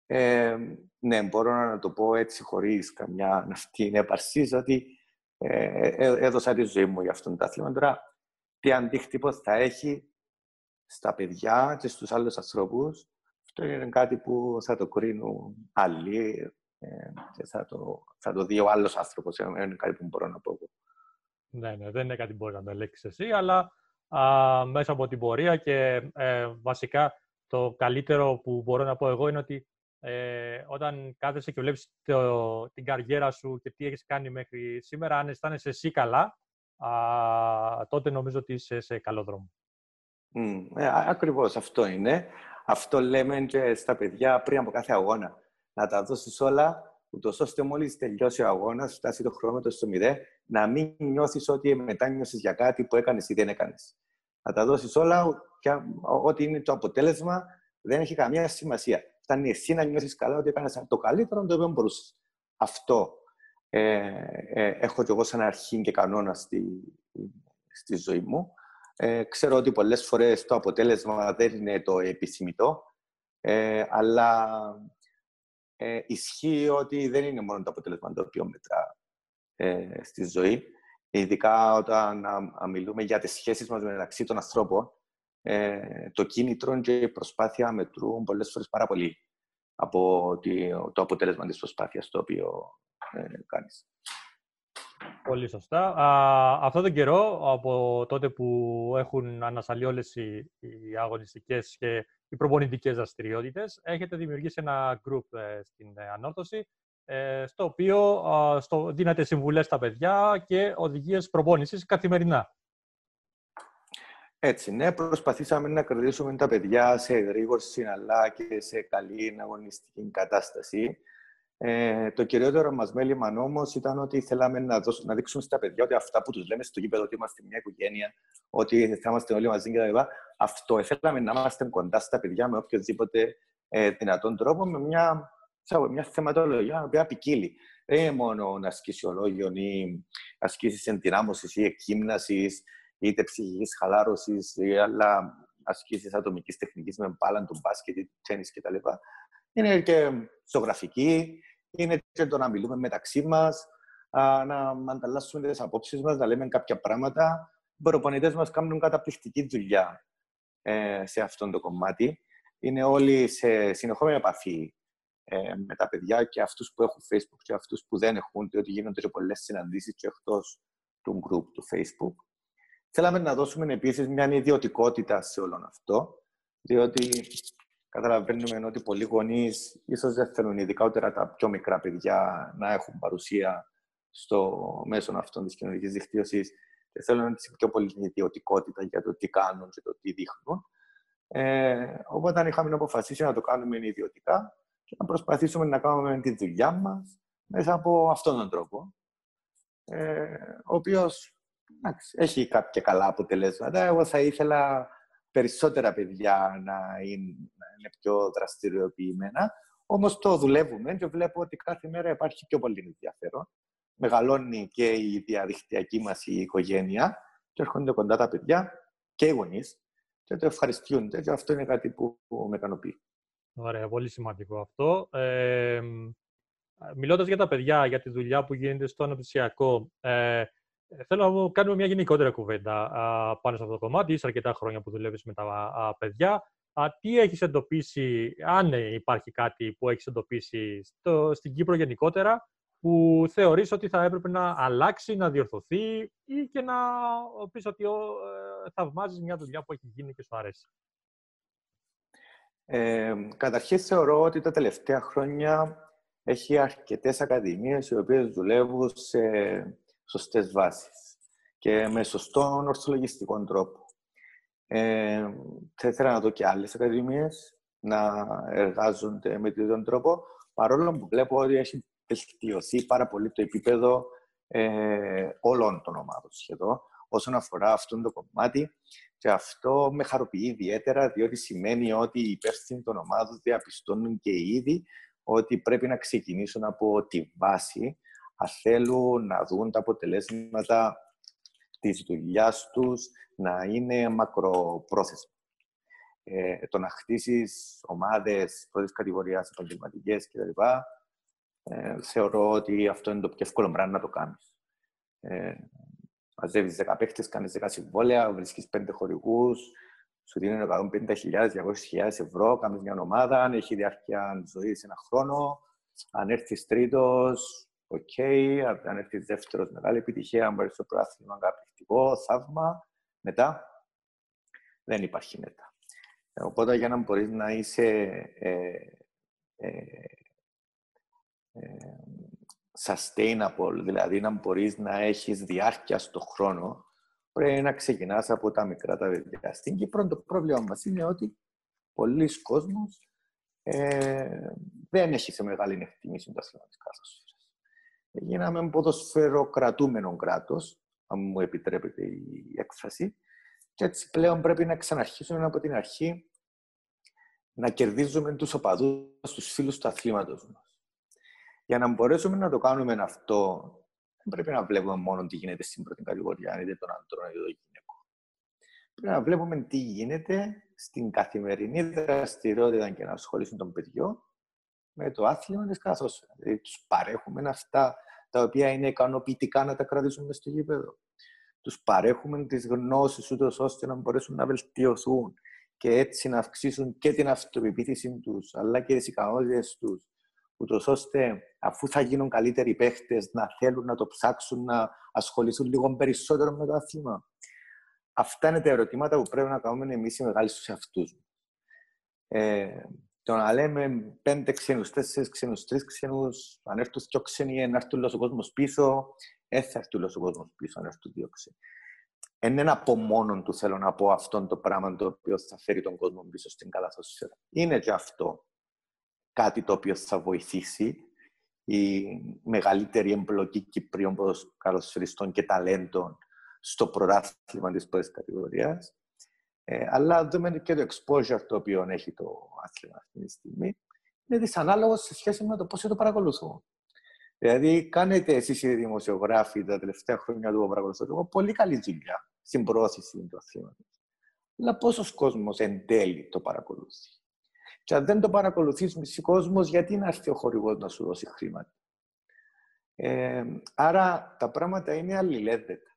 Ε, ναι, μπορώ να το πω έτσι χωρίς καμιά ναυτή έπαρση, ότι ε, ε, έδωσα τη ζωή μου για αυτόν το άθλημα. Τώρα, τι αντίκτυπο θα έχει στα παιδιά και στους άλλους ανθρώπους, αυτό είναι κάτι που θα το κρίνουν άλλοι ε, και θα το, θα το δει ο άλλος άνθρωπος, είναι κάτι που μπορώ να πω εγώ. Ναι, ναι, δεν είναι κάτι που μπορεί να το ελέγξεις εσύ, αλλά α, μέσα από την πορεία και ε, βασικά το καλύτερο που μπορώ να πω εγώ είναι ότι ε, όταν κάθεσαι και βλέπεις το, την καριέρα σου και τι έχεις κάνει μέχρι σήμερα, αν αισθάνεσαι εσύ καλά, α, τότε νομίζω ότι είσαι σε καλό δρόμο. Mm, ε, ακριβώς αυτό είναι. Αυτό λέμε και στα παιδιά πριν από κάθε αγώνα. Να τα δώσεις όλα, ούτως ώστε μόλις τελειώσει ο αγώνας, φτάσει το χρόνο στο μηδέ, να μην νιώθεις ότι μετά νιώθει για κάτι που έκανες ή δεν έκανες. Να τα δώσεις όλα και ό,τι είναι το αποτέλεσμα δεν έχει καμία σημασία. Φτάνει εσύ να νιώθεις καλά ότι έκανες το καλύτερο το οποίο μπορούσες. Αυτό ε, ε, έχω κι εγώ σαν αρχή και κανόνα στη, στη ζωή μου. Ε, ξέρω ότι πολλές φορές το αποτέλεσμα δεν είναι το επιθυμητό, ε, αλλά ε, ισχύει ότι δεν είναι μόνο το αποτέλεσμα το οποίο μετρά ε, στη ζωή. Ειδικά όταν α, μιλούμε για τις σχέσεις μας μεταξύ των ανθρώπων, ε, το κίνητρο και η προσπάθεια μετρούν πολλές φορές πάρα πολύ από το αποτέλεσμα της προσπάθειας το οποίο ε, κάνεις. Πολύ σωστά. Α, αυτό τον καιρό, από τότε που έχουν ανασταλεί όλες οι, οι αγωνιστικές και οι προπονητικές δραστηριότητες, έχετε δημιουργήσει ένα group ε, στην ε, ανόρθωση, ε, στο οποίο στο, δίνετε συμβουλές στα παιδιά και οδηγίες προπόνησης καθημερινά. Έτσι, ναι. Προσπαθήσαμε να κρατήσουμε τα παιδιά σε εγρήγορση αλλά και σε καλή αγωνιστική κατάσταση. Ε, το κυριότερο μας μέλημα όμως ήταν ότι θέλαμε να, δώσουμε, να δείξουμε στα παιδιά ότι αυτά που τους λέμε στο γήπεδο, ότι είμαστε μια οικογένεια, ότι θα είμαστε όλοι μαζί κτλ. Αυτό θέλαμε να είμαστε κοντά στα παιδιά με οποιοδήποτε ε, δυνατόν τρόπο, με μια, μια θεματολογία η οποία ποικίλει. Δεν είναι μόνο ασκησιολόγιο ή ασκήσεις ενδυνάμωσης ή εκγύμναση, είτε ψυχικής χαλάρωσης, ή άλλα ασκήσεις ατομικής τεχνικής με μπάλαν του μπάσκετ, τέννη κτλ. Είναι και ζωγραφική, είναι και το να μιλούμε μεταξύ μας, να ανταλλάσσουμε τις απόψεις μας, να λέμε κάποια πράγματα. Οι προπονητές μας κάνουν καταπληκτική δουλειά ε, σε αυτό το κομμάτι. Είναι όλοι σε συνεχόμενη επαφή ε, με τα παιδιά και αυτούς που έχουν Facebook και αυτούς που δεν έχουν, διότι γίνονται και πολλές συναντήσεις και εκτός του group του Facebook. Θέλαμε να δώσουμε επίσης μια ιδιωτικότητα σε όλο αυτό, διότι καταλαβαίνουμε ότι πολλοί γονείς ίσως δεν θέλουν, ειδικότερα τα πιο μικρά παιδιά, να έχουν παρουσία στο μέσο αυτών της κοινωνικής δικτύωσης και θέλουν πιο πολύ ιδιωτικότητα για το τι κάνουν και το τι δείχνουν. Ε, οπότε είχαμε αποφασίσει να το κάνουμε ιδιωτικά και να προσπαθήσουμε να κάνουμε τη δουλειά μας μέσα από αυτόν τον τρόπο. Ε, ο οποίος έχει κάποια καλά αποτελέσματα. Εγώ θα ήθελα περισσότερα παιδιά να είναι, είναι πιο δραστηριοποιημένα. Όμως το δουλεύουμε και βλέπω ότι κάθε μέρα υπάρχει πιο πολύ ενδιαφέρον. Μεγαλώνει και η διαδικτυακή μας η οικογένεια και έρχονται κοντά τα παιδιά και οι γονείς και το ευχαριστούνται και αυτό είναι κάτι που, που με ικανοποιεί. Ωραία, πολύ σημαντικό αυτό. Ε, μιλώντας για τα παιδιά, για τη δουλειά που γίνεται στο αναπτυσσιακό, ε, ε, θέλω να κάνουμε μια γενικότερη κουβέντα πάνω σε αυτό το κομμάτι. Είσαι αρκετά χρόνια που δουλεύεις με τα παιδιά. Τι έχεις εντοπίσει, αν υπάρχει κάτι που έχεις εντοπίσει στο, στην Κύπρο γενικότερα, που θεωρείς ότι θα έπρεπε να αλλάξει, να διορθωθεί ή και να πεις ότι ε, θαυμάζεις μια δουλειά που έχει γίνει και σου αρέσει; Ε, καταρχήν θεωρώ ότι τα τελευταία χρόνια έχει αρκετές ακαδημίες οι οποίες δουλεύουν σε σωστές βάσεις και με σωστό ορθολογιστικό τρόπο. Ε, θα ήθελα να δω και άλλες ακαδημίες να εργάζονται με τον τρόπο, παρόλο που βλέπω ότι έχει βελτιωθεί πάρα πολύ το επίπεδο ε, όλων των ομάδων σχεδόν όσον αφορά αυτό το κομμάτι και αυτό με χαροποιεί ιδιαίτερα διότι σημαίνει ότι οι υπεύθυνοι των ομάδων διαπιστώνουν και ήδη ότι πρέπει να ξεκινήσουν από τη βάση αν θέλουν να δουν τα αποτελέσματα της δουλειάς τους να είναι μακροπρόθεσμα. Ε, το να χτίσεις ομάδες πρώτης κατηγορίας, επαγγελματικές κτλ. Ε, θεωρώ ότι αυτό είναι το πιο εύκολο πράγμα να το κάνεις. Ε, Μαζεύεις 10 παίχτες, κάνεις 10 συμβόλαια, βρίσκεις 5 χορηγούς, σου δίνουν 150.000, 200.000 ευρώ, κάνεις μια ομάδα, αν έχει διάρκεια ζωής ένα χρόνο. Αν έρθεις τρίτος, ok. Okay. Αν έρθεις δεύτερος, μεγάλη επιτυχία. Αν πάρεις το πρωτάθλημα, καταπληκτικό, θαύμα. Μετά, δεν υπάρχει μετά. Οπότε, για να μπορείς να είσαι ε, ε, ε, sustainable, δηλαδή να μπορείς να έχεις διάρκεια στο χρόνο, πρέπει να ξεκινάς από τα μικρά τα παιδιά. Στην Κύπρο το πρόβλημα μας είναι ότι πολλοί κόσμος ε, δεν έχει σε μεγάλη εκτιμήση το θέμα της καθόσφαιρας. Γίναμε ποδοσφαιροκρατούμενο κράτος, αν μου επιτρέπετε η έκφραση, και έτσι πλέον πρέπει να ξαναρχίσουμε από την αρχή να κερδίζουμε τους οπαδούς, τους φίλους του αθλήματος μας. Για να μπορέσουμε να το κάνουμε αυτό, δεν πρέπει να βλέπουμε μόνο τι γίνεται στην πρώτη κατηγορία, είτε των αντρών είτε των γυναικών. Πρέπει να βλέπουμε τι γίνεται στην καθημερινή δραστηριότητα και να ασχολήσουν των παιδιών με το άθλημα της καθώς. Δηλαδή, τους παρέχουμε αυτά τα οποία είναι ικανοποιητικά να τα κρατήσουμε στο γήπεδο. Τους παρέχουμε τις γνώσεις ούτως ώστε να μπορέσουν να βελτιωθούν και έτσι να αυξήσουν και την αυτοπεποίθηση τους, αλλά και τις ικανότητες τους, ούτως ώστε αφού θα γίνουν καλύτεροι παίχτες να θέλουν να το ψάξουν, να ασχοληθούν λίγο περισσότερο με το άθλημα. Αυτά είναι τα ερωτήματα που πρέπει να κάνουμε εμείς οι μεγάλοι στους εαυτούς ε, το να λέμε πέντε ξένους, τέσσερις ξένους, τρεις ξένους, αν έρθουν δύο ξένοι, να έρθουν ο κόσμος πίσω, δεν θα έρθει ο κόσμος πίσω, αν έρθουν δύο ξένοι. Δεν είναι από μόνο του θέλω να πω αυτό το πράγμα το οποίο θα φέρει τον κόσμο πίσω στην καλαθοσφαίρα. Είναι και αυτό κάτι το οποίο θα βοηθήσει η μεγαλύτερη εμπλοκή Κυπρίων καλοσφαιριστών και ταλέντων στο πρωτάθλημα της πρώτης κατηγορίας. Ε, αλλά δούμε και το exposure το οποίο έχει το άθλημα αυτή τη στιγμή. Είναι δυσανάλογο σε σχέση με το πώς το παρακολουθούν. Δηλαδή, κάνετε εσείς οι δημοσιογράφοι τα τελευταία χρόνια του παρακολουθώ πολύ καλή δουλειά στην προώθηση του αθλήματος. Αλλά πόσος κόσμος εν τέλει το παρακολουθεί. Και αν δεν το παρακολουθείς μισή κόσμος, γιατί να έρθει ο χορηγός να σου δώσει χρήματα; Ε, άρα τα πράγματα είναι αλληλένδετα.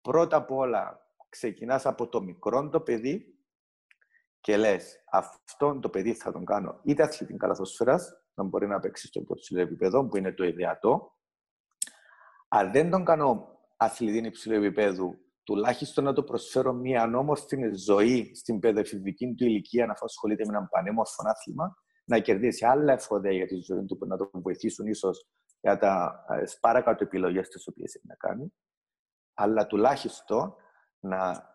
Πρώτα απ' όλα ξεκινάς από το μικρό το παιδί και λες αυτόν το παιδί θα τον κάνω είτε αθλητή καλαθοσφαίρας, να μπορεί να παίξει στο υψηλό επίπεδο, που είναι το ιδεατό. Αν δεν τον κάνω αθλητή υψηλού επίπεδου, τουλάχιστον να το προσφέρω μια ανώμορφη ζωή στην παιδοεφηβική του ηλικία να ασχολείται με ένα πανέμορφο άθλημα, να κερδίσει άλλα εφόδια για τη ζωή του που να τον βοηθήσουν ίσως για τα ε, σπάρακατο επιλογές τις οποίες έχει να κάνει. Αλλά τουλάχιστον να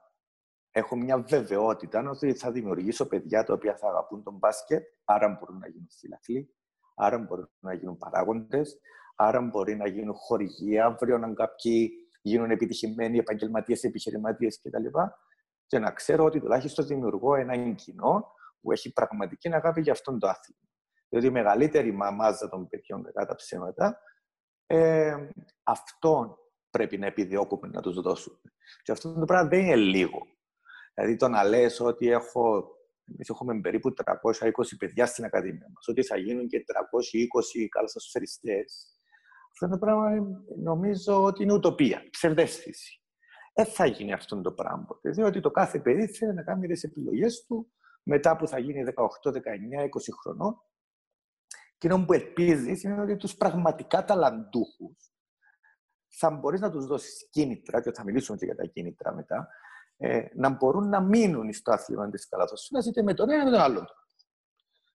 έχω μια βεβαιότητα ότι θα δημιουργήσω παιδιά τα οποία θα αγαπούν τον μπάσκετ, άρα μπορούν να γίνουν φιλαθλοί, άρα μπορούν να γίνουν παράγοντες, άρα μπορεί να γίνουν χορηγοί αύριο, να κάποιοι γίνουν επιτυχημένοι επαγγελματίες, επιχειρηματίες κτλ. Και να ξέρω ότι τουλάχιστον δημιουργώ ένα κοινό που έχει πραγματική αγάπη για αυτόν το άθλημα. Διότι η μεγαλύτερη μαμάζα των παιδιών, κατά τα ψέματα, ε, αυτόν πρέπει να επιδιώκουμε να τους δώσουμε. Και αυτό το πράγμα δεν είναι λίγο. Δηλαδή το να λες ότι έχω, εμείς έχουμε περίπου 320 παιδιά στην Ακαδημία μας, ότι θα γίνουν και 320 καλασασφαιριστές, αυτό το πράγμα νομίζω ότι είναι ουτοπία, ψευδέστηση. Δεν θα γίνει αυτό το πράγμα ποτέ, διότι το κάθε παιδί θέλει να κάνει τις επιλογές του μετά που θα γίνει 18, 19, 20 χρονών. Και αυτό που ελπίζει είναι ότι τους πραγματικά ταλαντούχους θα μπορείς να τους δώσεις κίνητρα, και θα μιλήσουμε και για τα κίνητρα μετά, ε, να μπορούν να μείνουν στο άθλημα της καλαθοσφαίρα είτε με τον ένα είτε με τον άλλον.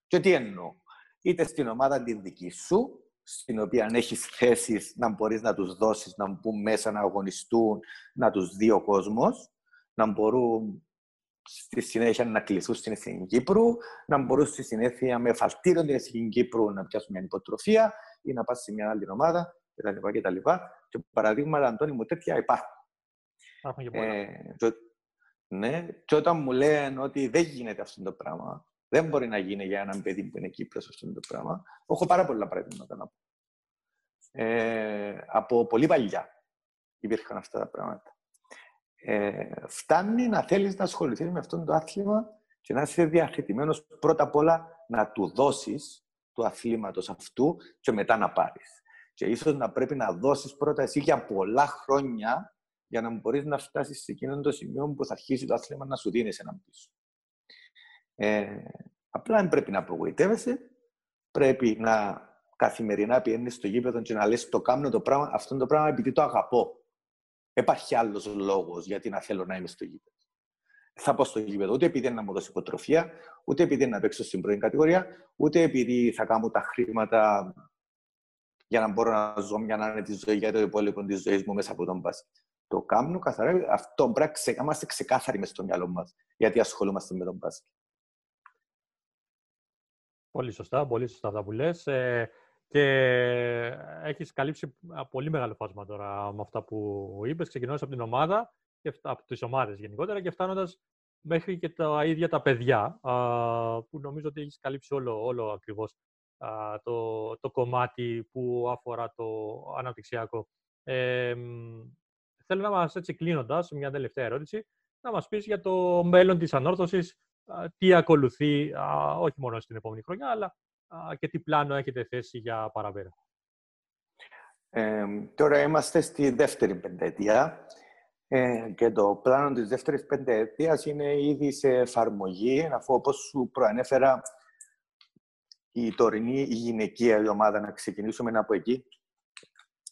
Και τι εννοώ, είτε στην ομάδα τη δική σου, στην οποία έχεις θέσεις να μπορείς να τους δώσεις, να μπουν μέσα να αγωνιστούν, να τους δει ο κόσμος, να μπορούν στη συνέχεια να κληθούν στην Εθνική Κύπρου, να μπορούν στη συνέχεια με φαλτήριο την Εθνική Κύπρου να πιάσουν μια υποτροφία ή να πας σε μια άλλη ομάδα κτλ. Και, και παραδείγματα, Αντώνη μου, τέτοια υπάρχουν. Υπάρχουν και Ε, και, ναι, και όταν μου λένε ότι δεν γίνεται αυτό το πράγμα, δεν μπορεί να γίνει για έναν παιδί που είναι Κύπρο αυτό το πράγμα. Έχω πάρα πολλά παραδείγματα να πω. Ε, από πολύ παλιά υπήρχαν αυτά τα πράγματα. ε, φτάνει να θέλεις να ασχοληθείς με αυτό το άθλημα και να είσαι διαθετημένος πρώτα απ' όλα να του δώσεις του αθλήματος αυτού και μετά να πάρεις. Και ίσως να πρέπει να δώσεις πρώτα εσύ για πολλά χρόνια για να μπορείς να φτάσεις σε εκείνο το σημείο που θα αρχίσει το άθλημα να σου δίνει έναν πίσω. Ε, απλά δεν πρέπει να απογοητεύεσαι, πρέπει να καθημερινά πηγαίνεις στο γήπεδο και να λες το κάνω το πράγμα, αυτό το πράγμα επειδή το αγαπώ. Υπάρχει άλλος λόγος γιατί να θέλω να είμαι στο γήπεδο. Θα πω στο γήπεδο ούτε επειδή είναι να μου δώσει υποτροφία, ούτε επειδή είναι να παίξω στην πρώτη κατηγορία, ούτε επειδή θα κάνω τα χρήματα για να μπορώ να ζω μια άνετη ζωή για το υπόλοιπο της ζωής μου μέσα από τον μπάσκετ. Το κάνω καθαρά. Αυτό πρέπει να είμαστε ξεκάθαροι μες στο μυαλό μας γιατί ασχολούμαστε με τον μπάσκετ. Πολύ σωστά, πολύ σωστά αυτά που λες. Ε, και έχεις καλύψει πολύ μεγάλο φάσμα τώρα με αυτά που είπες, ξεκινώντας από την ομάδα, και από τις ομάδες γενικότερα και φτάνοντας μέχρι και τα ίδια τα παιδιά, που νομίζω ότι έχεις καλύψει όλο, όλο ακριβώς το, το κομμάτι που αφορά το αναπτυξιακό. Ε, θέλω να μας, έτσι κλείνοντας, μια τελευταία ερώτηση, να μας πεις για το μέλλον της ανόρθωσης, τι ακολουθεί, όχι μόνο στην επόμενη χρονιά, αλλά και τι πλάνο έχετε θέσει για παραπέρα. Ε, τώρα είμαστε στη δεύτερη πενταετία ε, και το πλάνο της δεύτερης πενταετίας είναι ήδη σε εφαρμογή, αφού όπως σου προανέφερα η τωρινή η γυναικεία η ομάδα, να ξεκινήσουμε από εκεί,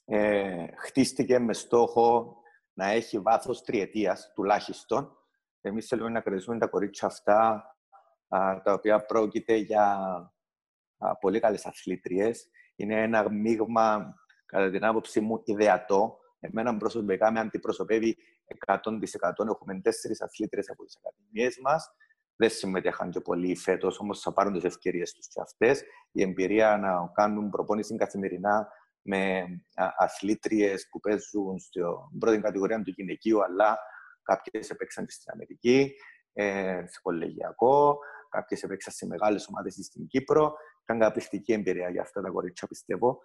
ε, χτίστηκε με στόχο να έχει βάθος τριετίας τουλάχιστον. Εμείς θέλουμε να κρατήσουμε τα κορίτσια αυτά, τα οποία πρόκειται για πολύ καλές αθλήτριες. Είναι ένα μείγμα, κατά την άποψή μου, ιδεατό. Εμένα προσωπικά με αντιπροσωπεύει 100%. Έχουμε τέσσερις αθλήτριες από τις ακαδημίες μας. Δεν συμμετέχαν και πολλοί φέτος, όμως θα πάρουν τις ευκαιρίες τους και αυτές. Η εμπειρία να κάνουν προπόνηση καθημερινά με αθλήτριες που παίζουν στην πρώτη κατηγορία του γυναικείου, αλλά κάποιες επέξαν και στην Αμερική, ε, σε κολεγιακό, κάποιες επέξαν σε μεγάλες ομάδες στην Κύπρο. Ήταν καταπληκτική εμπειρία για αυτά τα κορίτσια, πιστεύω.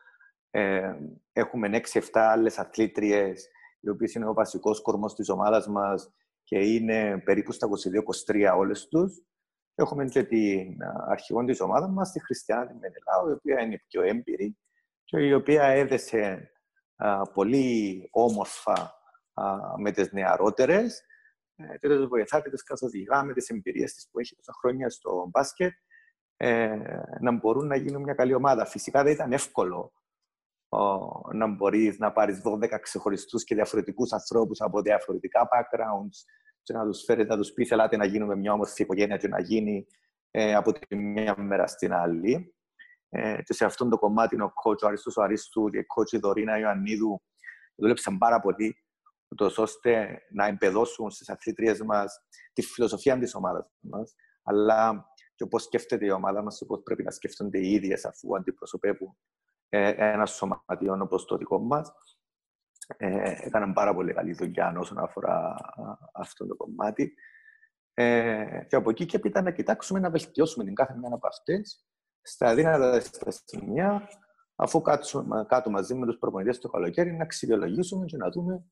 Ε, έχουμε 6-7 άλλες αθλήτριες, οι οποίες είναι ο βασικός κορμός της ομάδας μας και είναι περίπου στα 22-23 όλες τους. Έχουμε και την αρχηγό της ομάδας μας, τη Χριστιανά Μενελάου, η οποία είναι πιο έμπειρη και η οποία έδεσε α, πολύ όμορφα α, με τις νεαρότερες ε, και τι βοηθά και τι καθοδηγά με τις εμπειρίες της που έχει τόσα χρόνια στο μπάσκετ ε, να μπορούν να γίνουν μια καλή ομάδα. Φυσικά δεν ήταν εύκολο να μπορείς να πάρεις 12 ξεχωριστούς και διαφορετικούς ανθρώπους από διαφορετικά backgrounds και να τους φέρεις, να τους πεις: Ελάτε να γίνουμε μια όμορφη οικογένεια και να γίνει ε, από τη μία μέρα στην άλλη. Ε, και σε αυτό το κομμάτι ο coach ο Αριστός ο Αρίστου και η coach η Δωρίνα Ιωαννίδου δούλεψαν πάρα πολύ ούτως ώστε να εμπεδώσουν στις αθλήτριες μας τη φιλοσοφία της ομάδας μας, αλλά και πώς σκέφτεται η ομάδα μας, πώς πρέπει να σκέφτονται οι ίδιες αφού αντιπροσωπεύουν ε, ένας σωματιό όπως το δικό μας. Ε, έκαναν πάρα πολύ καλή δουλειά όσον αφορά αυτό το κομμάτι. Ε, και από εκεί και έπειτα να κοιτάξουμε να βελτιώσουμε την κάθε μια από αυτές στα αδύνατα στα σημεία, αφού κάτσουμε κάτω μαζί με τους προπονητές το καλοκαίρι, να αξιολογήσουμε και να δούμε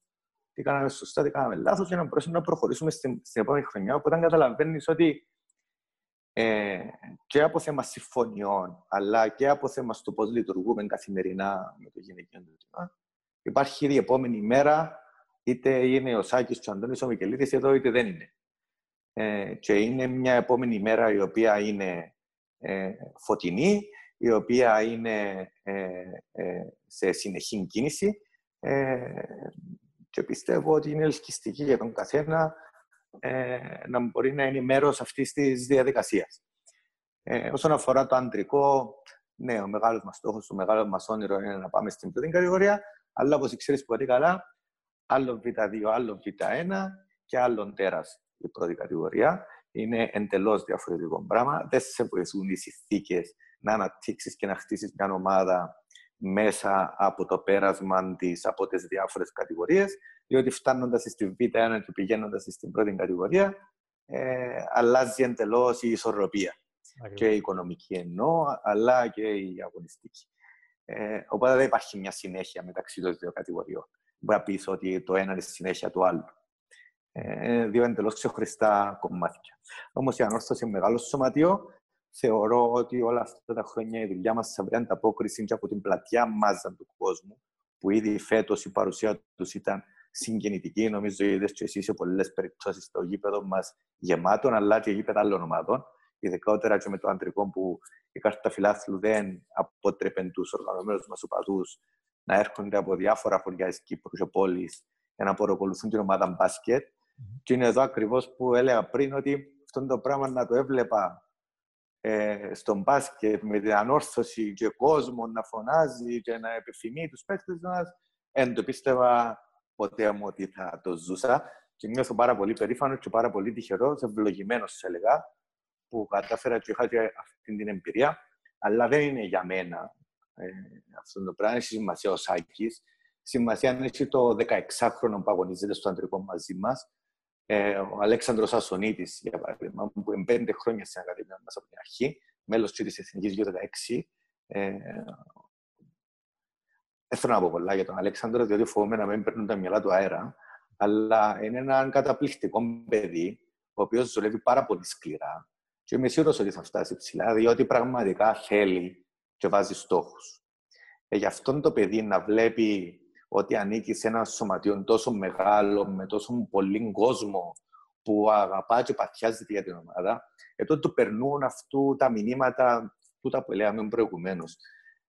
τι κάναμε σωστά, τι κάναμε λάθος, για να μπορέσουμε να προχωρήσουμε στην, στην επόμενη χρονιά. Οπότε, καταλαβαίνεις ότι ε, και από θέμα συμφωνιών, αλλά και από θέμα στο πώς λειτουργούμε καθημερινά με το γυναικείο τμήμα, υπάρχει ήδη η επόμενη μέρα, είτε είναι ο Σάκης, ο Αντώνης, ο Μικελίδης εδώ, είτε δεν είναι. Ε, και είναι μια επόμενη μέρα η οποία είναι ε, φωτεινή, η οποία είναι ε, ε σε συνεχή κίνηση ε, και πιστεύω ότι είναι ελκυστική για τον καθένα ε, να μπορεί να είναι μέρος αυτής της διαδικασίας. Ε, όσον αφορά το αντρικό, ναι, ο μεγάλος μας στόχος, το μεγάλο μας όνειρο είναι να πάμε στην πρώτη κατηγορία, αλλά όπως ξέρεις πολύ καλά, άλλο Β2, άλλο Β1 και άλλο τέρας η πρώτη κατηγορία. Είναι εντελώς διαφορετικό πράγμα. Δεν σε βοηθούν οι συνθήκες να αναπτύξεις και να χτίσεις μια ομάδα μέσα από το πέρασμα της από τις διάφορες κατηγορίες, διότι φτάνοντας στην Β1 και πηγαίνοντας στην πρώτη κατηγορία, ε, αλλάζει εντελώς η ισορροπία. Και η οικονομική εννοώ, αλλά και η αγωνιστική. Ε, οπότε δεν υπάρχει μια συνέχεια μεταξύ των δύο κατηγοριών. Μπορεί να πεις ότι το ένα είναι στη συνέχεια του άλλου. Ε, δύο εντελώς ξεχωριστά κομμάτια. Όμως η ανόρθωση μεγάλο σωματείο θεωρώ ότι όλα αυτά τα χρόνια η δουλειά μας θα βρει ανταπόκριση και από την πλατιά μάζα του κόσμου, που ήδη φέτος η παρουσία τους ήταν συγκινητική. Νομίζω είδες και εσύ σε πολλές περιπτώσεις στο γήπεδο μας γεμάτο, αλλά και γήπεδα άλλων ομάδων. Ειδικότερα και με το αντρικό που η κάρτα φιλάθλου δεν αποτρέπεν τους οργανωμένους μας οπαδούς να έρχονται από διάφορα χωριά της Κύπρου και πόλει για να παρακολουθούν την ομάδα μπάσκετ. Mm-hmm. Και είναι εδώ ακριβώς που έλεγα πριν ότι αυτό το πράγμα να το έβλεπα ε, στον μπάσκετ με την ανόρθωση και κόσμος να φωνάζει και να επιθυμεί τους παίκτες μας, δεν το πίστευα ποτέ μου ότι θα το ζούσα. Και νιώθω πάρα πολύ περήφανος και πάρα πολύ τυχερός, ευλογημένος, έλεγα, που κατάφερα και είχα και αυτή την εμπειρία. Αλλά δεν είναι για μένα ε, αυτό το πράγμα. Έχει σημασία ο Σάκης. Σημασία είναι το 16χρονο που αγωνίζεται στο αντρικό μαζί μας. Ε, ο Αλέξανδρος Ασονίτης, για παράδειγμα, που είναι πέντε χρόνια στην Ακαδημία μας από την αρχή, μέλος της Εθνικής 16. Ε, δεν θέλω να πω πολλά για τον Αλέξανδρο, διότι φοβούμαι να μην παίρνουν τα μυαλά του αέρα, αλλά είναι ένα καταπληκτικό παιδί, ο οποίος δουλεύει πάρα πολύ σκληρά και είμαι σίγουρος ότι θα φτάσει ψηλά, διότι πραγματικά θέλει και βάζει στόχους. Ε, γι' αυτόν το παιδί να βλέπει ότι ανήκει σε ένα σωματείο τόσο μεγάλο, με τόσο πολύ κόσμο που αγαπά και παθιάζεται για την ομάδα, ε, τότε του περνούν αυτού τα μηνύματα τούτα που λέγαμε προηγουμένως.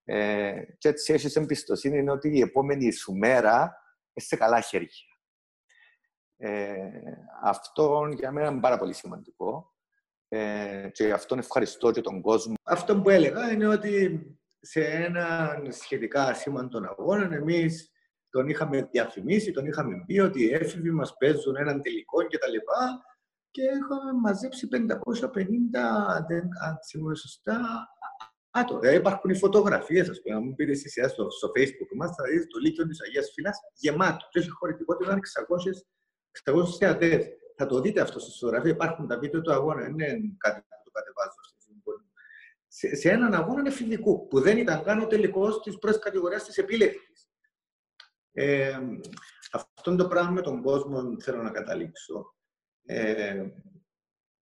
Ε, και έτσι έχεις εμπιστοσύνη ότι η επόμενη σου μέρα είναι σε καλά χέρια. Ε, αυτό για μένα είναι πάρα πολύ σημαντικό. Ε, και γι' αυτό ευχαριστώ και τον κόσμο. Αυτό που έλεγα είναι ότι σε έναν σχετικά σήμαντο αγώνα εμείς τον είχαμε διαφημίσει, τον είχαμε πει ότι οι έφηβοι μας παίζουν έναν τελικό κτλ. Και, και είχαμε μαζέψει 550, αν θυμάμαι σωστά, άτομα. Δηλαδή υπάρχουν οι φωτογραφίες, ας πούμε. Αν μου πείτε εσύ στο, στο Facebook μας, θα δείτε το Λύκειο της Αγίας Φυλάς γεμάτο. Και έχει χωρητικότητα, ήταν 600, 600 θεατές. Θα το δείτε αυτό στη φωτογραφία. Υπάρχουν τα βίντεο του αγώνα. Δεν είναι κάτι που το κατεβάζω σε, σε έναν αγώνα εφηβικού, που δεν ήταν καν ο τελικός της πρώτης κατηγορίας της επίλεκτη. Ε, αυτό το πράγμα με τον κόσμο θέλω να καταλήξω. Ε,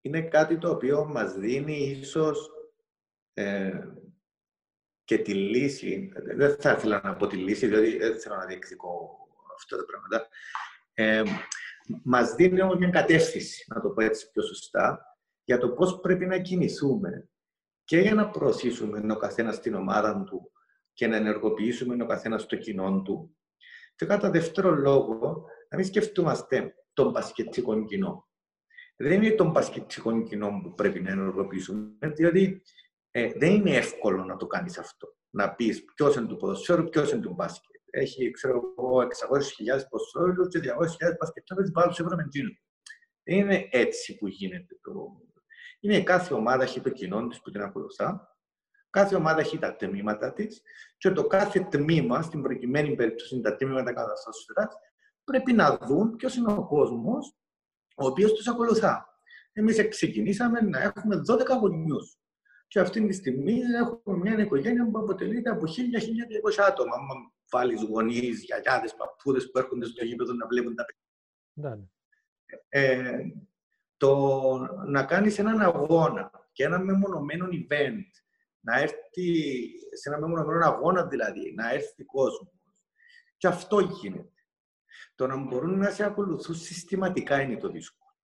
είναι κάτι το οποίο μας δίνει ίσως ε, και τη λύση. Δεν θα ήθελα να πω τη λύση, διότι δεν θέλω να διεκδικώ αυτά τα πράγματα. Ε, μας δίνει όμως μια κατεύθυνση, να το πω έτσι πιο σωστά, για το πώς πρέπει να κινηθούμε και για να προωθήσουμε ο καθένας στην ομάδα του και να ενεργοποιήσουμε ο καθένας στο κοινό του και κατά δεύτερο λόγο, να μην σκεφτούμαστε τον πασχετικό κοινό. Δεν είναι τον πασχετικό κοινό που πρέπει να ενεργοποιήσουμε, διότι ε, δεν είναι εύκολο να το κάνεις αυτό. Να πεις ποιος είναι του ποδοσφαίρου, ποιος είναι του μπάσκετ. Έχει, ξέρω εγώ, 600.000 ποδοσφαίρους και 200.000 μπασκετάδε βάλουν σε ευρώ Δεν είναι έτσι που γίνεται το. Είναι κάθε ομάδα έχει το κοινό της που την ακολουθά Κάθε ομάδα έχει τα τμήματα της και το κάθε τμήμα, στην προκειμένη περίπτωση τα τμήματα καταστάσεως πρέπει να δουν ποιος είναι ο κόσμος ο οποίος τους ακολουθά. Εμείς ξεκινήσαμε να έχουμε 12 γονιούς. Και αυτή τη στιγμή έχουμε μια οικογένεια που αποτελείται από 1000-1200 άτομα. Αν βάλεις γονείς, γιαγιάδες, παππούδες που έρχονται στο γήπεδο να βλέπουν τα παιδιά. Ναι. Ε, το να κάνεις έναν αγώνα και ένα μεμονωμένο event να έρθει σε ένα μεμονωμένο αγώνα δηλαδή, να έρθει κόσμος. Και αυτό γίνεται. Το να μπορούν να σε ακολουθούν συστηματικά είναι το δύσκολο.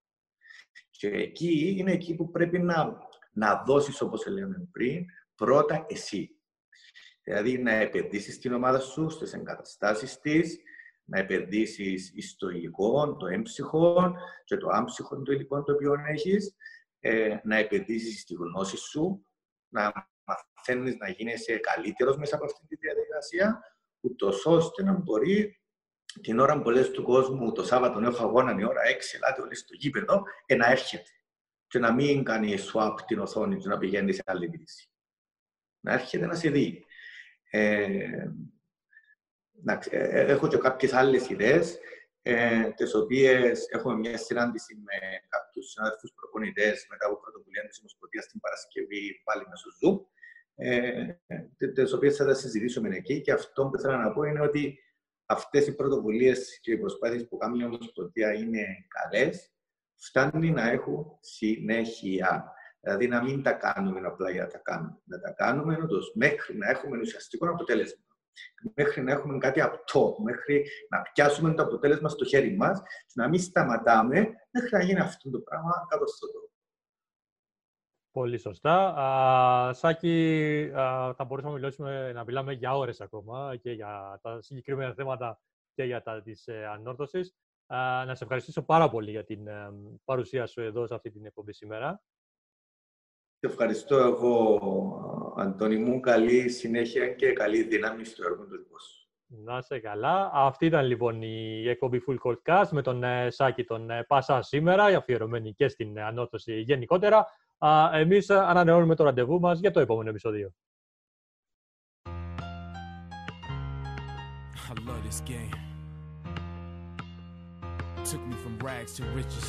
Και εκεί είναι εκεί που πρέπει να, να δώσεις, όπως έλεγαμε πριν, πρώτα εσύ. Δηλαδή να επενδύσεις στην ομάδα σου, στις εγκαταστάσεις της, να επενδύσεις στο υλικό, το έμψυχο και το άμψυχο το υλικό το οποίο έχεις, ε, να επενδύσεις στη γνώση σου, να μαθαίνεις να γίνεσαι καλύτερος μέσα από αυτή τη διαδικασία, ούτως ώστε να μπορεί την ώρα που λες του κόσμου το Σάββατο έχω αγώνα η ώρα 6, ελάτε όλοι στο γήπεδο, και να έρχεται. Και να μην κάνει swap την οθόνη του να πηγαίνει σε άλλη λύση. Να έρχεται να σε δει. Ε, να, ε, έχω και κάποιες άλλες ιδέες, ε, τις οποίες έχουμε μια συνάντηση με κάποιους συνάδελφους προπονητές μετά από πρωτοβουλία της Ομοσπονδίας την Παρασκευή, πάλι μέσω Zoom, ε, τις οποίες θα τα συζητήσουμε εκεί. Και αυτό που θέλω να πω είναι ότι αυτές οι πρωτοβουλίες και οι προσπάθειες που κάνει η Ομοσπονδία είναι καλές, φτάνει να έχουν συνέχεια. Δηλαδή να μην τα κάνουμε απλά για να τα κάνουμε. Να τα κάνουμε όντως, μέχρι να έχουμε ουσιαστικό αποτέλεσμα. Μέχρι να έχουμε κάτι απτό, μέχρι να πιάσουμε το αποτέλεσμα στο χέρι μας και να μην σταματάμε μέχρι να γίνει αυτό το πράγμα κάτω στο τόπο. Πολύ σωστά. Α, Σάκη, α, θα μπορούσαμε να, μιλήσουμε, να μιλάμε για ώρες ακόμα και για τα συγκεκριμένα θέματα και για τα της ε, ανόρθωσης. Α, να σε ευχαριστήσω πάρα πολύ για την ε, παρουσία σου εδώ σε αυτή την εκπομπή σήμερα. Σε ευχαριστώ εγώ, Αντώνη μου. Καλή συνέχεια και καλή δύναμη στο έργο του δικό σου. Να είσαι καλά. Αυτή ήταν λοιπόν η εκπομπή Full Court Cast με τον ε, Σάκη τον ε, Πάσα σήμερα, αφιερωμένη και στην ε, ανόρθωση γενικότερα. Α, εμείς ανανεώνουμε το ραντεβού μας για το επόμενο επεισόδιο. I love this game. Took me from rags to riches.